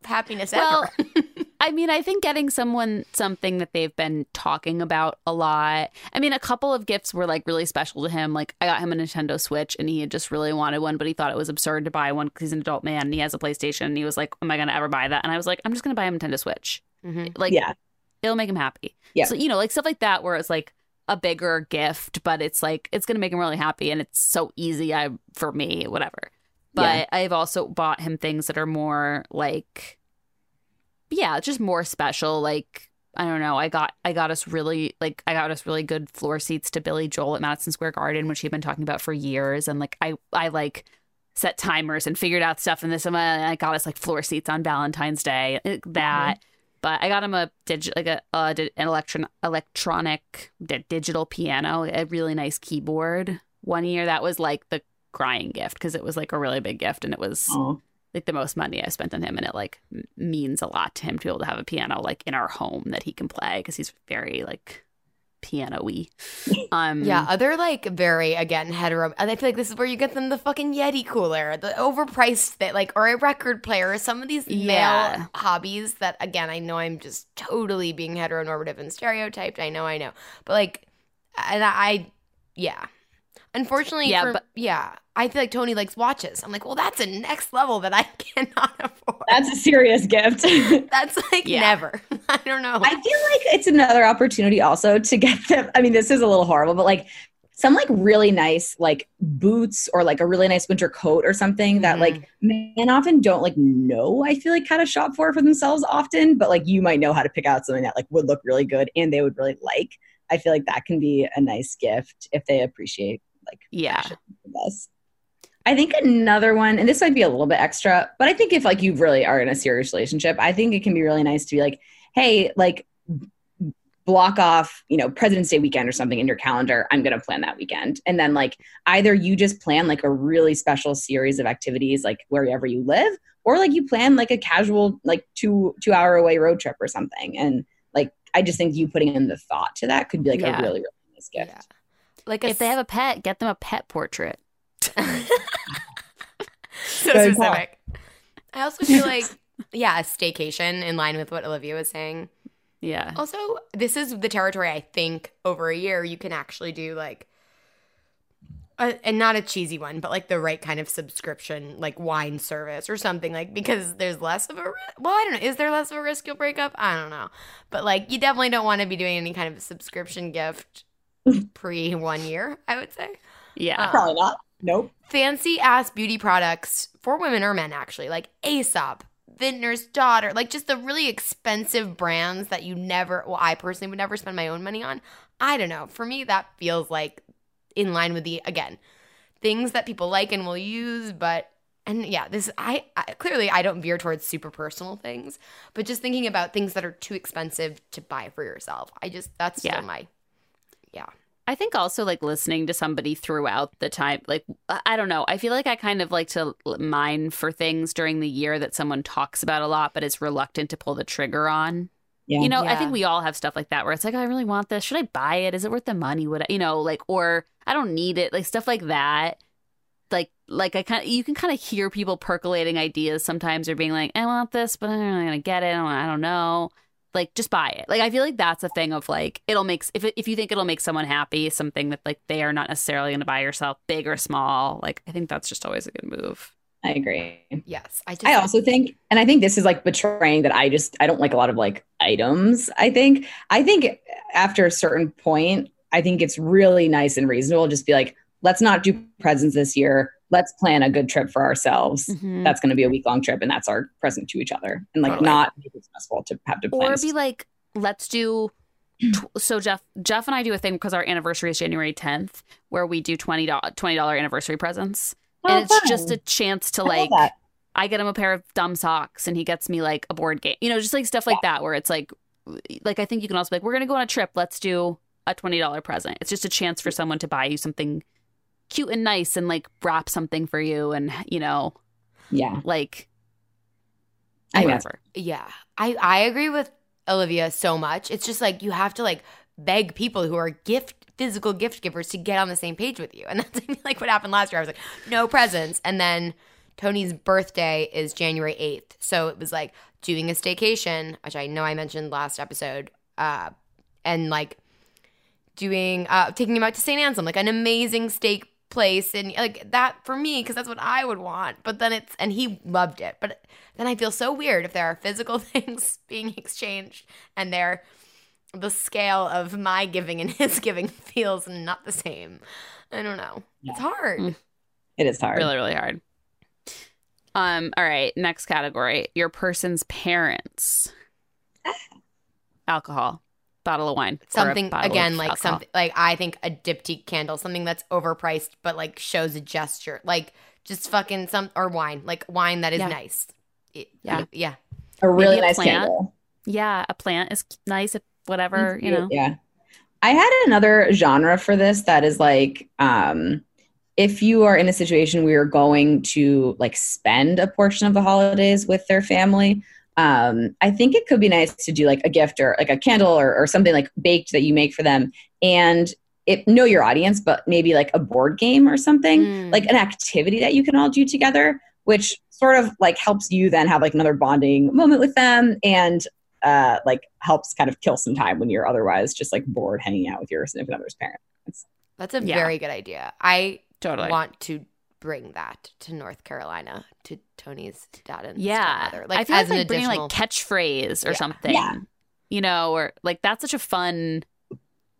Happiness Well, ever. I mean, I think getting someone something that they've been talking about a lot. I mean, a couple of gifts were like really special to him. Like, I got him a Nintendo Switch and he had just really wanted one, but he thought it was absurd to buy one because he's an adult man and he has a PlayStation. And he was like, Am I going to ever buy that? And I was like, I'm just going to buy him a Nintendo Switch. Mhm. Like, yeah. It'll make him happy. Yeah. So, you know, like stuff like that where it's like a bigger gift, but it's like, it's going to make him really happy and it's so easy I, for me, whatever. But Yeah. I've also bought him things that are more like, yeah, just more special. Like, I don't know. I got I got us really like I got us really good floor seats to Billy Joel at Madison Square Garden, which he'd been talking about for years. And like I I like set timers and figured out stuff and this and I got us like floor seats on Valentine's Day. That, but I got him a dig- like a uh, an electron electronic di- digital piano, a really nice keyboard. One year that was like the crying gift because it was like a really big gift and it was Oh. like the most money I spent on him, and it like m- means a lot to him to be able to have a piano like in our home that he can play because he's very like piano-y. Um, Yeah, other like very again hetero. And I feel like this is where you get them the fucking Yeti cooler, the overpriced that like, or a record player, or some of these Yeah. male hobbies that again I know I'm just totally being heteronormative and stereotyped. I know, I know, but like, and I, I yeah. Unfortunately, Yeah, for, but- yeah, I feel like Tony likes watches. I'm like, well, that's a next level that I cannot afford. That's a serious gift. That's like Yeah. never. I don't know. I feel like it's another opportunity also to get them. I mean, this is a little horrible, but like some like really nice like boots or like a really nice winter coat or something that Mhm. like men often don't like know. I feel like kind of shop for for themselves often, but like you might know how to pick out something that like would look really good and they would really like. I feel like that can be a nice gift if they appreciate like yeah, best. I think another one, and this might be a little bit extra, but I think if like you really are in a serious relationship, I think it can be really nice to be like, hey, like block off, you know, President's Day weekend or something in your calendar. I'm going to plan that weekend. And then like either you just plan like a really special series of activities like wherever you live or like you plan like a casual like 2 2 hour away road trip or something. And like I just think you putting in the thought to that could be like Yeah. a really really nice gift. Yeah. Like a if they have a pet, get them a pet portrait. so Good call. specific. I also feel like, yeah, a staycation in line with what Olivia was saying. Yeah, Also, this is the territory I think over a year you can actually do like, a, and not a cheesy one, but like the right kind of subscription, like wine service or something like because there's less of a ri- well, I don't know. Is there less of a risk you'll break up? I don't know, but like you definitely don't want to be doing any kind of subscription gift pre one year. I would say yeah, um, Probably not. Nope. fancy ass beauty products for women or men actually like aesop vintner's daughter like just the really expensive brands that you never well i personally would never spend my own money on i don't know for me that feels like in line with the again things that people like and will use but and yeah this I, I clearly i don't veer towards super personal things but just thinking about things that are too expensive to buy for yourself i just that's still Yeah. my yeah I think also like listening to somebody throughout the time, like I I don't know. I feel like I kind of like to mine for things during the year that someone talks about a lot, but is reluctant to pull the trigger on. Yeah. You know, I think we all have stuff like that where it's like, oh, I really want this. Should I buy it? Is it worth the money? Would I, you know, like, or I don't need it, like stuff like that. Like, like I kind of, you can kind of hear people percolating ideas sometimes or being like, I want this, but I'm not really gonna get it. I don't, I don't know. Like, just buy it. Like, I feel like that's a thing of like, it'll make, if, if you think it'll make someone happy, something that like they are not necessarily going to buy yourself, big or small. Like, I think that's just always a good move. I agree. yes i just I also think, and I think this is like betraying that I just I don't like a lot of like items. I think I think after a certain point, I think it's really nice and reasonable. Just be like, let's not do presents this year. Let's plan a good trip for ourselves. Mhm. That's going to be a week long trip, and that's our present to each other, and like Totally. not make it stressful to have to plan. or be like let's do so jeff jeff and i do a thing because our anniversary is january 10th where we do $20 $20 anniversary presents Oh, and it's fun. just a chance to I like that. i get him a pair of dumb socks and he gets me like a board game you know just like stuff like that where it's like like i think you can also be like we're gonna go on a trip let's do a $20 present it's just a chance for someone to buy you something cute and nice and like wrap something for you and you know yeah. like I think that's whatever. Yeah. I, I agree with Olivia so much. It's just like you have to like beg people who are gift physical gift givers to get on the same page with you. And that's like what happened last year. I was like, no presents. And then Tony's birthday is January 8th. So it was like doing a staycation, which I know I mentioned last episode, uh, and like doing uh taking him out to St. Anselm, like an amazing steak place and like that for me because that's what I would want. But then it's and he loved it. But then I feel so weird if there are physical things being exchanged and they're the scale of my giving and his giving feels not the same. I don't know. It's hard. Mm. it is hard. really really hard um all right next category your person's parents alcohol bottle of wine or a Something again of like alcohol. something like I think a diptyque candle, something that's overpriced but like shows a gesture. Like just fucking some or wine, like wine that is Yeah. nice. It- Yeah. Yeah. a really a nice plant. candle. yeah a plant is nice if whatever you know Yeah. I had another genre for this that is like um if you are in a situation where you're going to like spend a portion of the holidays with their family, um, I think it could be nice to do like a gift or like a candle or, or something like baked that you make for them and it know your audience, but maybe like a board game or something, Mm. like an activity that you can all do together, which sort of like helps you then have like another bonding moment with them and uh, like helps kind of kill some time when you're otherwise just like bored hanging out with your significant other's parents. That's a Yeah. very good idea. I totally want to bring that to North Carolina to Tony's dad and yeah stepmother. i feel like, as an like bringing like catchphrase or Yeah. something Yeah. you know or like that's such a fun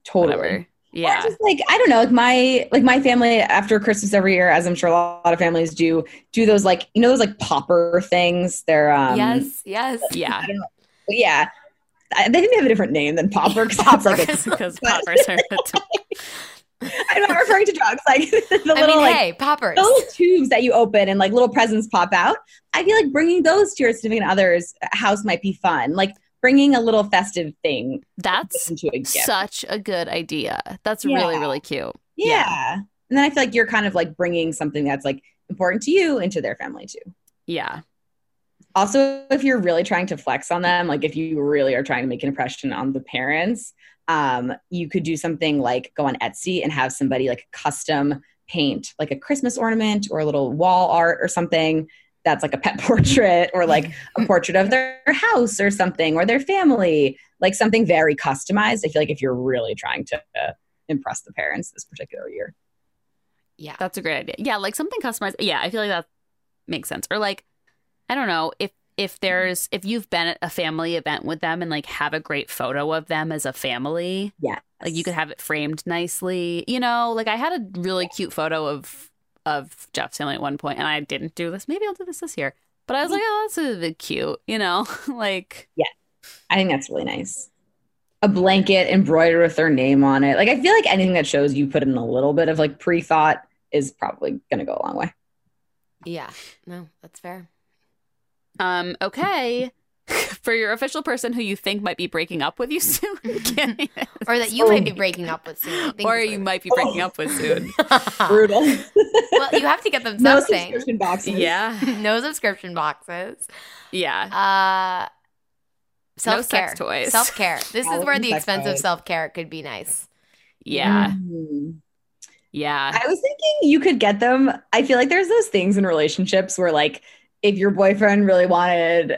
Totally. whatever Or yeah just like I don't know, like my like my family after Christmas every year, as I'm sure a lot of families do, do those like you know those like popper things. They're um yes, yes. yeah yeah. I, they think they have a different name than popper because that's like a, because poppers are I'm not referring to drugs like the I little mean, like hey, poppers. little tubes that you open and like little presents pop out. I feel like bringing those to your significant other's house might be fun. Like bringing a little festive thing that's into a gift. such a good idea that's really Yeah. really cute yeah. And then I feel like you're kind of like bringing something that's like important to you into their family too. yeah Also, if you're really trying to flex on them, like if you really are trying to make an impression on the parents, um, you could do something like go on Etsy and have somebody like custom paint like a Christmas ornament or a little wall art or something that's like a pet portrait or like a portrait of their house or something or their family, like something very customized. I feel like if you're really trying to uh, impress the parents this particular year. yeah. That's a great idea. Yeah, like something customized. Yeah, I feel like that makes sense. Or like, I don't know if if there's if you've been at a family event with them and like have a great photo of them as a family, Yeah. like you could have it framed nicely. You know, like I had a really cute photo of of Jeff's family at one point, and I didn't do this. Maybe I'll do this this year. But I was mm. like, oh, that's a bit cute. You know, like Yeah. I think that's really nice. A blanket embroidered with their name on it. Like I feel like anything that shows you put in a little bit of like pre-thought is probably gonna go a long way. Yeah. No, that's fair. Um, okay. For your official person who you think might be breaking up with you soon, Or that you might be breaking up with soon. Or you might be breaking up with soon. Brutal. well, you have to get them no something. subscription boxes. Yeah. no subscription boxes. Yeah. Uh self care. sex toys. Self care. This is where the expensive toys. self care could be nice. Yeah. Mm. Yeah. I was thinking you could get them. I feel like there's those things in relationships where like if your boyfriend really wanted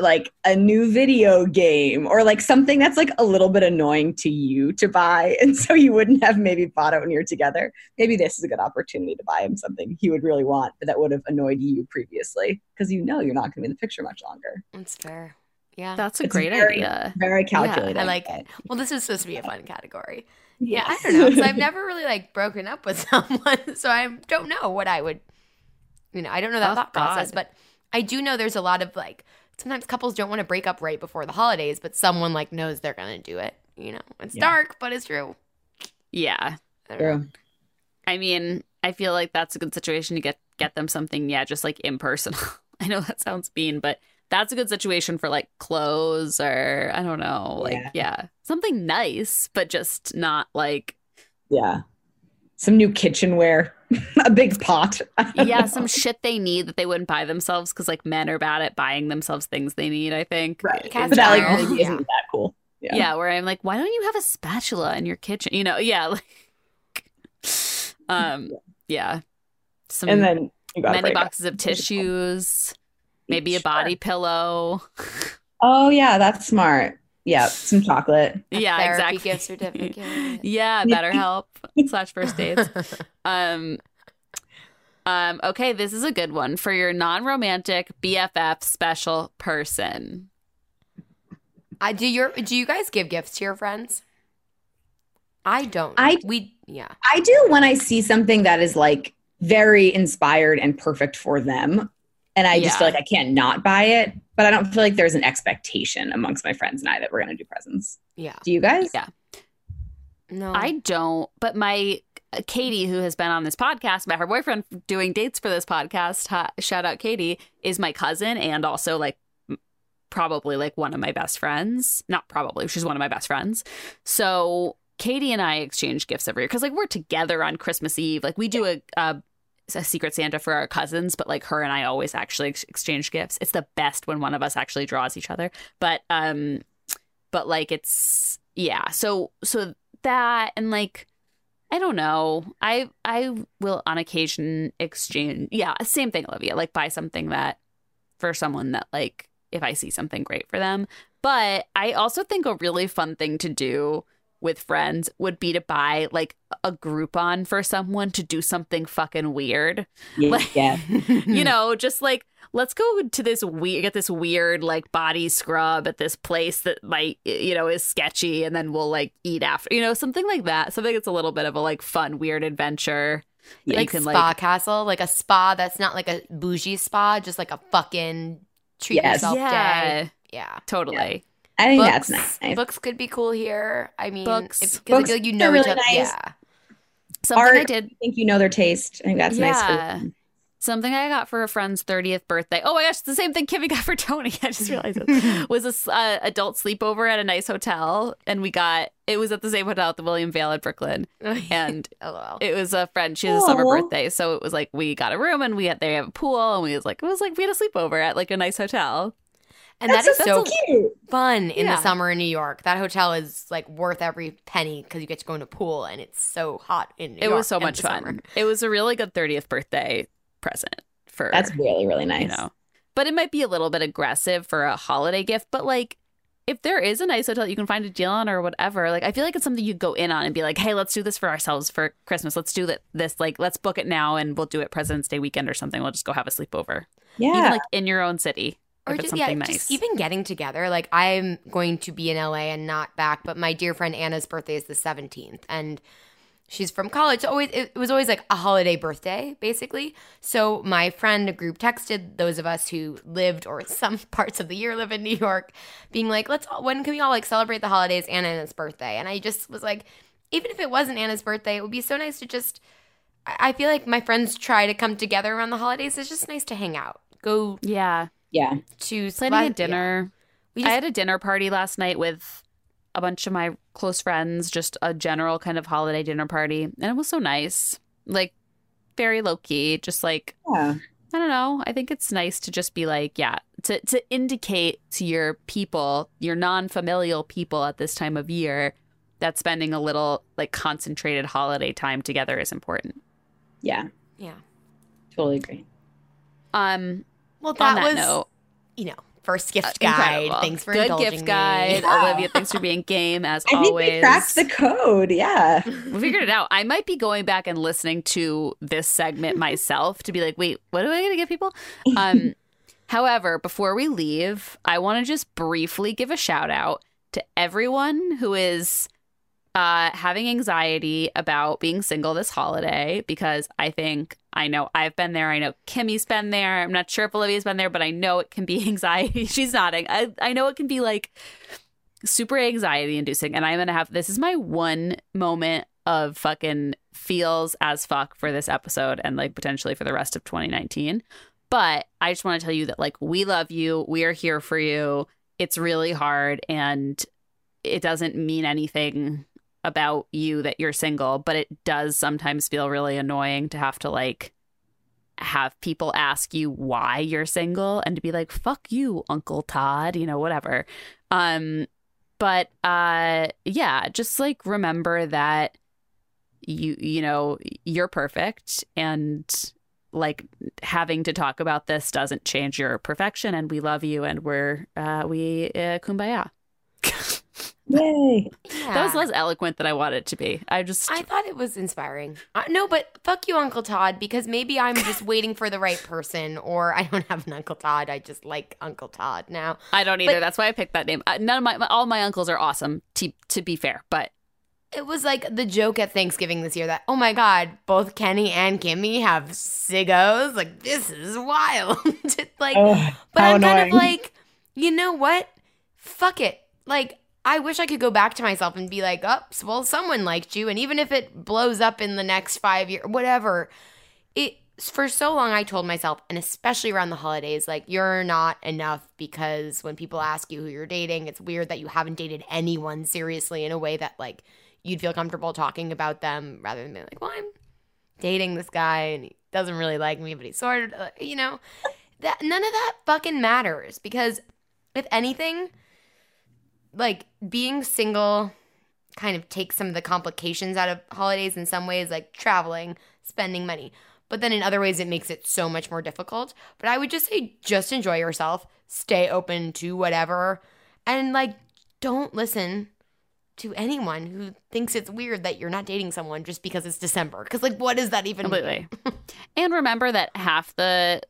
like a new video game or like something that's like a little bit annoying to you to buy and so you wouldn't have maybe bought it when you're together maybe this is a good opportunity to buy him something he would really want but that would have annoyed you previously because you know you're not going to be in the picture much longer That's fair. Yeah. That's a It's great very- idea. very calculated I like it. Well, this is supposed to be a fun category. Yeah, I don't know. So I've never really like broken up with someone, so I don't know what I would. You know, I don't know that Oh, thought process, God. but I do know there's a lot of like sometimes couples don't want to break up right before the holidays, but someone like knows they're gonna do it. You know, it's Yeah. dark, but it's true. Yeah. I don't know. True. I mean, I feel like that's a good situation to get get them something, yeah, just like impersonal. I know that sounds mean, but that's a good situation for like clothes or I don't know, like Yeah. yeah, something nice, but just not like Yeah. Some new kitchenware, a big pot. Yeah, know. some shit they need that they wouldn't buy themselves because like men are bad at buying themselves things they need. I think, Right. in Cast But that like really Yeah. isn't that cool. yeah. Yeah. where I'm like, why don't you have a spatula in your kitchen? You know, yeah, like, um, yeah, some And then many boxes of tissues, maybe a body pillow. Oh yeah, that's smart. Yeah, some chocolate. A yeah, therapy exactly. gift certificate. yeah, BetterHelp slash first dates. Um, um, okay, this is a good one for your non-romantic BFF special person. I do your do you guys give gifts to your friends? I don't. I- we yeah. I do when I see something that is like very inspired and perfect for them. And I just feel like I can't not buy it. But I don't feel like there's an expectation amongst my friends and I that we're going to do presents. Yeah. Do you guys? Yeah. No. I don't, but my uh, Katie, who has been on this podcast, met her boyfriend doing dates for this podcast. Ha, shout out Katie, is my cousin and also like probably like one of my best friends. Not probably, she's one of my best friends. So Katie and I exchange gifts every year because like we're together on Christmas Eve. Like we do a, a a secret Santa for our cousins, but like her and I always actually ex- exchange gifts. It's the best when one of us actually draws each other. But um, but like it's yeah. So so that and like I don't know. I I will on occasion exchange. Yeah, same thing, Olivia. Like buy something that for someone that like if I see something great for them. But I also think a really fun thing to do with friends would be to buy like a Groupon for someone to do something fucking weird. Yeah. Like- yeah. You know, just like let's go to this weird get this weird like body scrub at this place that might you know is sketchy and then we'll like eat after you know something like that something that's a little bit of a like fun weird adventure that like you can spa like castle, like a spa that's not like a bougie spa, just like a fucking treat Yes. yourself yeah day. Yeah. totally I think Books, that's nice. Books could be cool here. I mean, Books. if- 'cause I Books feel like you are know really each other. nice. Yeah. something i Art. did I think you know their taste. I think that's nice. Yeah. For Something I got for a friend's 30th birthday. Oh my gosh, it's the same thing Kimmy got for Tony. I just realized it. was a s- uh, adult sleepover at a nice hotel. And we got, it was at the same hotel at the William Vale in Brooklyn. And it was a friend. She has a summer birthday. So it was like, we got a room and we had, they have a pool. And we was like, it was like, we had a sleepover at like a nice hotel. And that That's is so so cute. fun in Yeah. the summer in New York. That hotel is like worth every penny because you get to go in a pool and it's so hot in New it York. was so much fun. summer. It was a really good 30th birthday present for That's really, really nice. you know. But it might be a little bit aggressive for a holiday gift. But like, if there is a nice hotel you can find a deal on or whatever, like I feel like it's something you go in on and be like, hey, let's do this for ourselves for Christmas. Let's do that. This like let's book it now and we'll do it President's Day weekend or something. We'll just go have a sleepover, Yeah. even like in your own city. Or just, yeah, nice. just even getting together. Like I'm going to be in LA and not back, but my dear friend Anna's birthday is the 17th, and she's from college. So always, it was always like a holiday birthday, basically. So my friend group texted those of us who lived or some parts of the year live in New York, being like, "Let's all, when can we all like celebrate the holidays and Anna's birthday?" And I just was like, even if it wasn't Anna's birthday, it would be so nice to just. I feel like my friends try to come together around the holidays. It's just nice to hang out. Go yeah, yeah. to planning a yeah. dinner. We I had a dinner party last night with a bunch of my close friends, just a general kind of holiday dinner party, and it was so nice. Like very low key, just like Yeah. I don't know. I think it's nice to just be like, yeah, to to indicate to your people, your non-familial people at this time of year that spending a little like concentrated holiday time together is important. Yeah. yeah. Totally agree. Um Well, that, that was note, you know first gift uh, guide. incredible. Thanks for good indulging gift me. guide. Yeah. Olivia, thanks for being game as I think always. we cracked the code. Yeah. We figured it out. I might be going back and listening to this segment myself to be like, wait, what am I going to give people? Um, however, before we leave, I want to just briefly give a shout out to everyone who is uh, having anxiety about being single this holiday because I think I know I've been there. I know Kimmy's been there. I'm not sure if Olivia's been there, but I know it can be anxiety. She's nodding. I, I know it can be like super anxiety inducing. And I'm going to have this is my one moment of fucking feels as fuck for this episode and like potentially for the rest of 2019. But I just want to tell you that like we love you. We are here for you. It's really hard and it doesn't mean anything about you that you're single, but it does sometimes feel really annoying to have to like have people ask you why you're single and to be like fuck you uncle todd you know whatever. Um but uh yeah just like remember that you you know you're perfect and like having to talk about this doesn't change your perfection and we love you and we're uh we uh, kumbaya Yay. that was less eloquent than i wanted it to be i just I thought it was inspiring. Uh, no, but fuck you, Uncle Todd, because maybe I'm just waiting for the right person, or I don't have an Uncle Todd. I just like Uncle Todd now. I don't either. But- That's why I picked that name. Uh, none of my, my all my uncles are awesome. To to be fair, but It was like the joke at Thanksgiving this year that, oh my God, both Kenny and Kimmy have ciggos. Like, this is wild. like, Ugh, but I'm kind of like, you know what? Fuck it. Like, I wish I could go back to myself and be like, oh, well, someone liked you. And even if it blows up in the next five years, whatever, it, for so long, I told myself, and especially around the holidays, like, you're not enough because when people ask you who you're dating, it's weird that you haven't dated anyone seriously in a way that, like, you'd feel comfortable talking about them rather than being like, well, I'm dating this guy and he doesn't really like me, but he's sort of, you know, that none of that fucking matters because if anything, like being single kind of takes some of the complications out of holidays in some ways, like traveling, spending money. But then in other ways, it makes it so much more difficult. But I would just say, just enjoy yourself, stay open to whatever, and like, don't listen to anyone who thinks it's weird that you're not dating someone just because it's December. Because, like, what does that even mean? completely. and remember that half the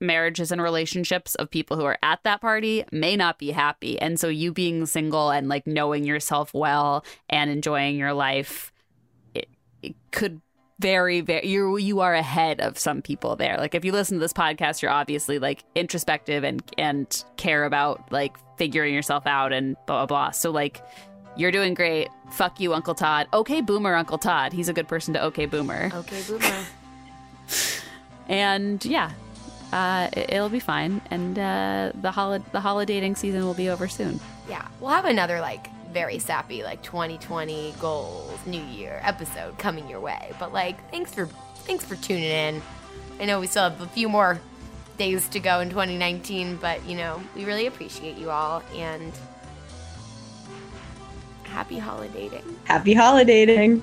marriages and relationships of people who are at that party may not be happy. And so you being single and like knowing yourself well and enjoying your life it, it could very very you you are ahead of some people there. Like if you listen to this podcast you're obviously like introspective and and care about like figuring yourself out and blah blah blah. So like you're doing great. Fuck you, Uncle Todd. Okay, Boomer, Uncle Todd. He's a good person to okay, Boomer. Okay, boomer. and yeah, uh, it- it'll be fine. And uh, the hol- the holidating season will be over soon. Yeah, we'll have another like very sappy like 2020 goals New Year episode coming your way. But like, thanks for thanks for tuning in. I know we still have a few more days to go in 2019, but you know we really appreciate you all and happy holidating. Happy holidating.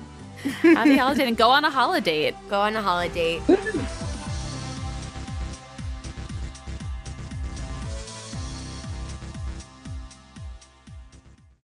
Happy holiday and go on a holiday. Go on a holiday. Woo.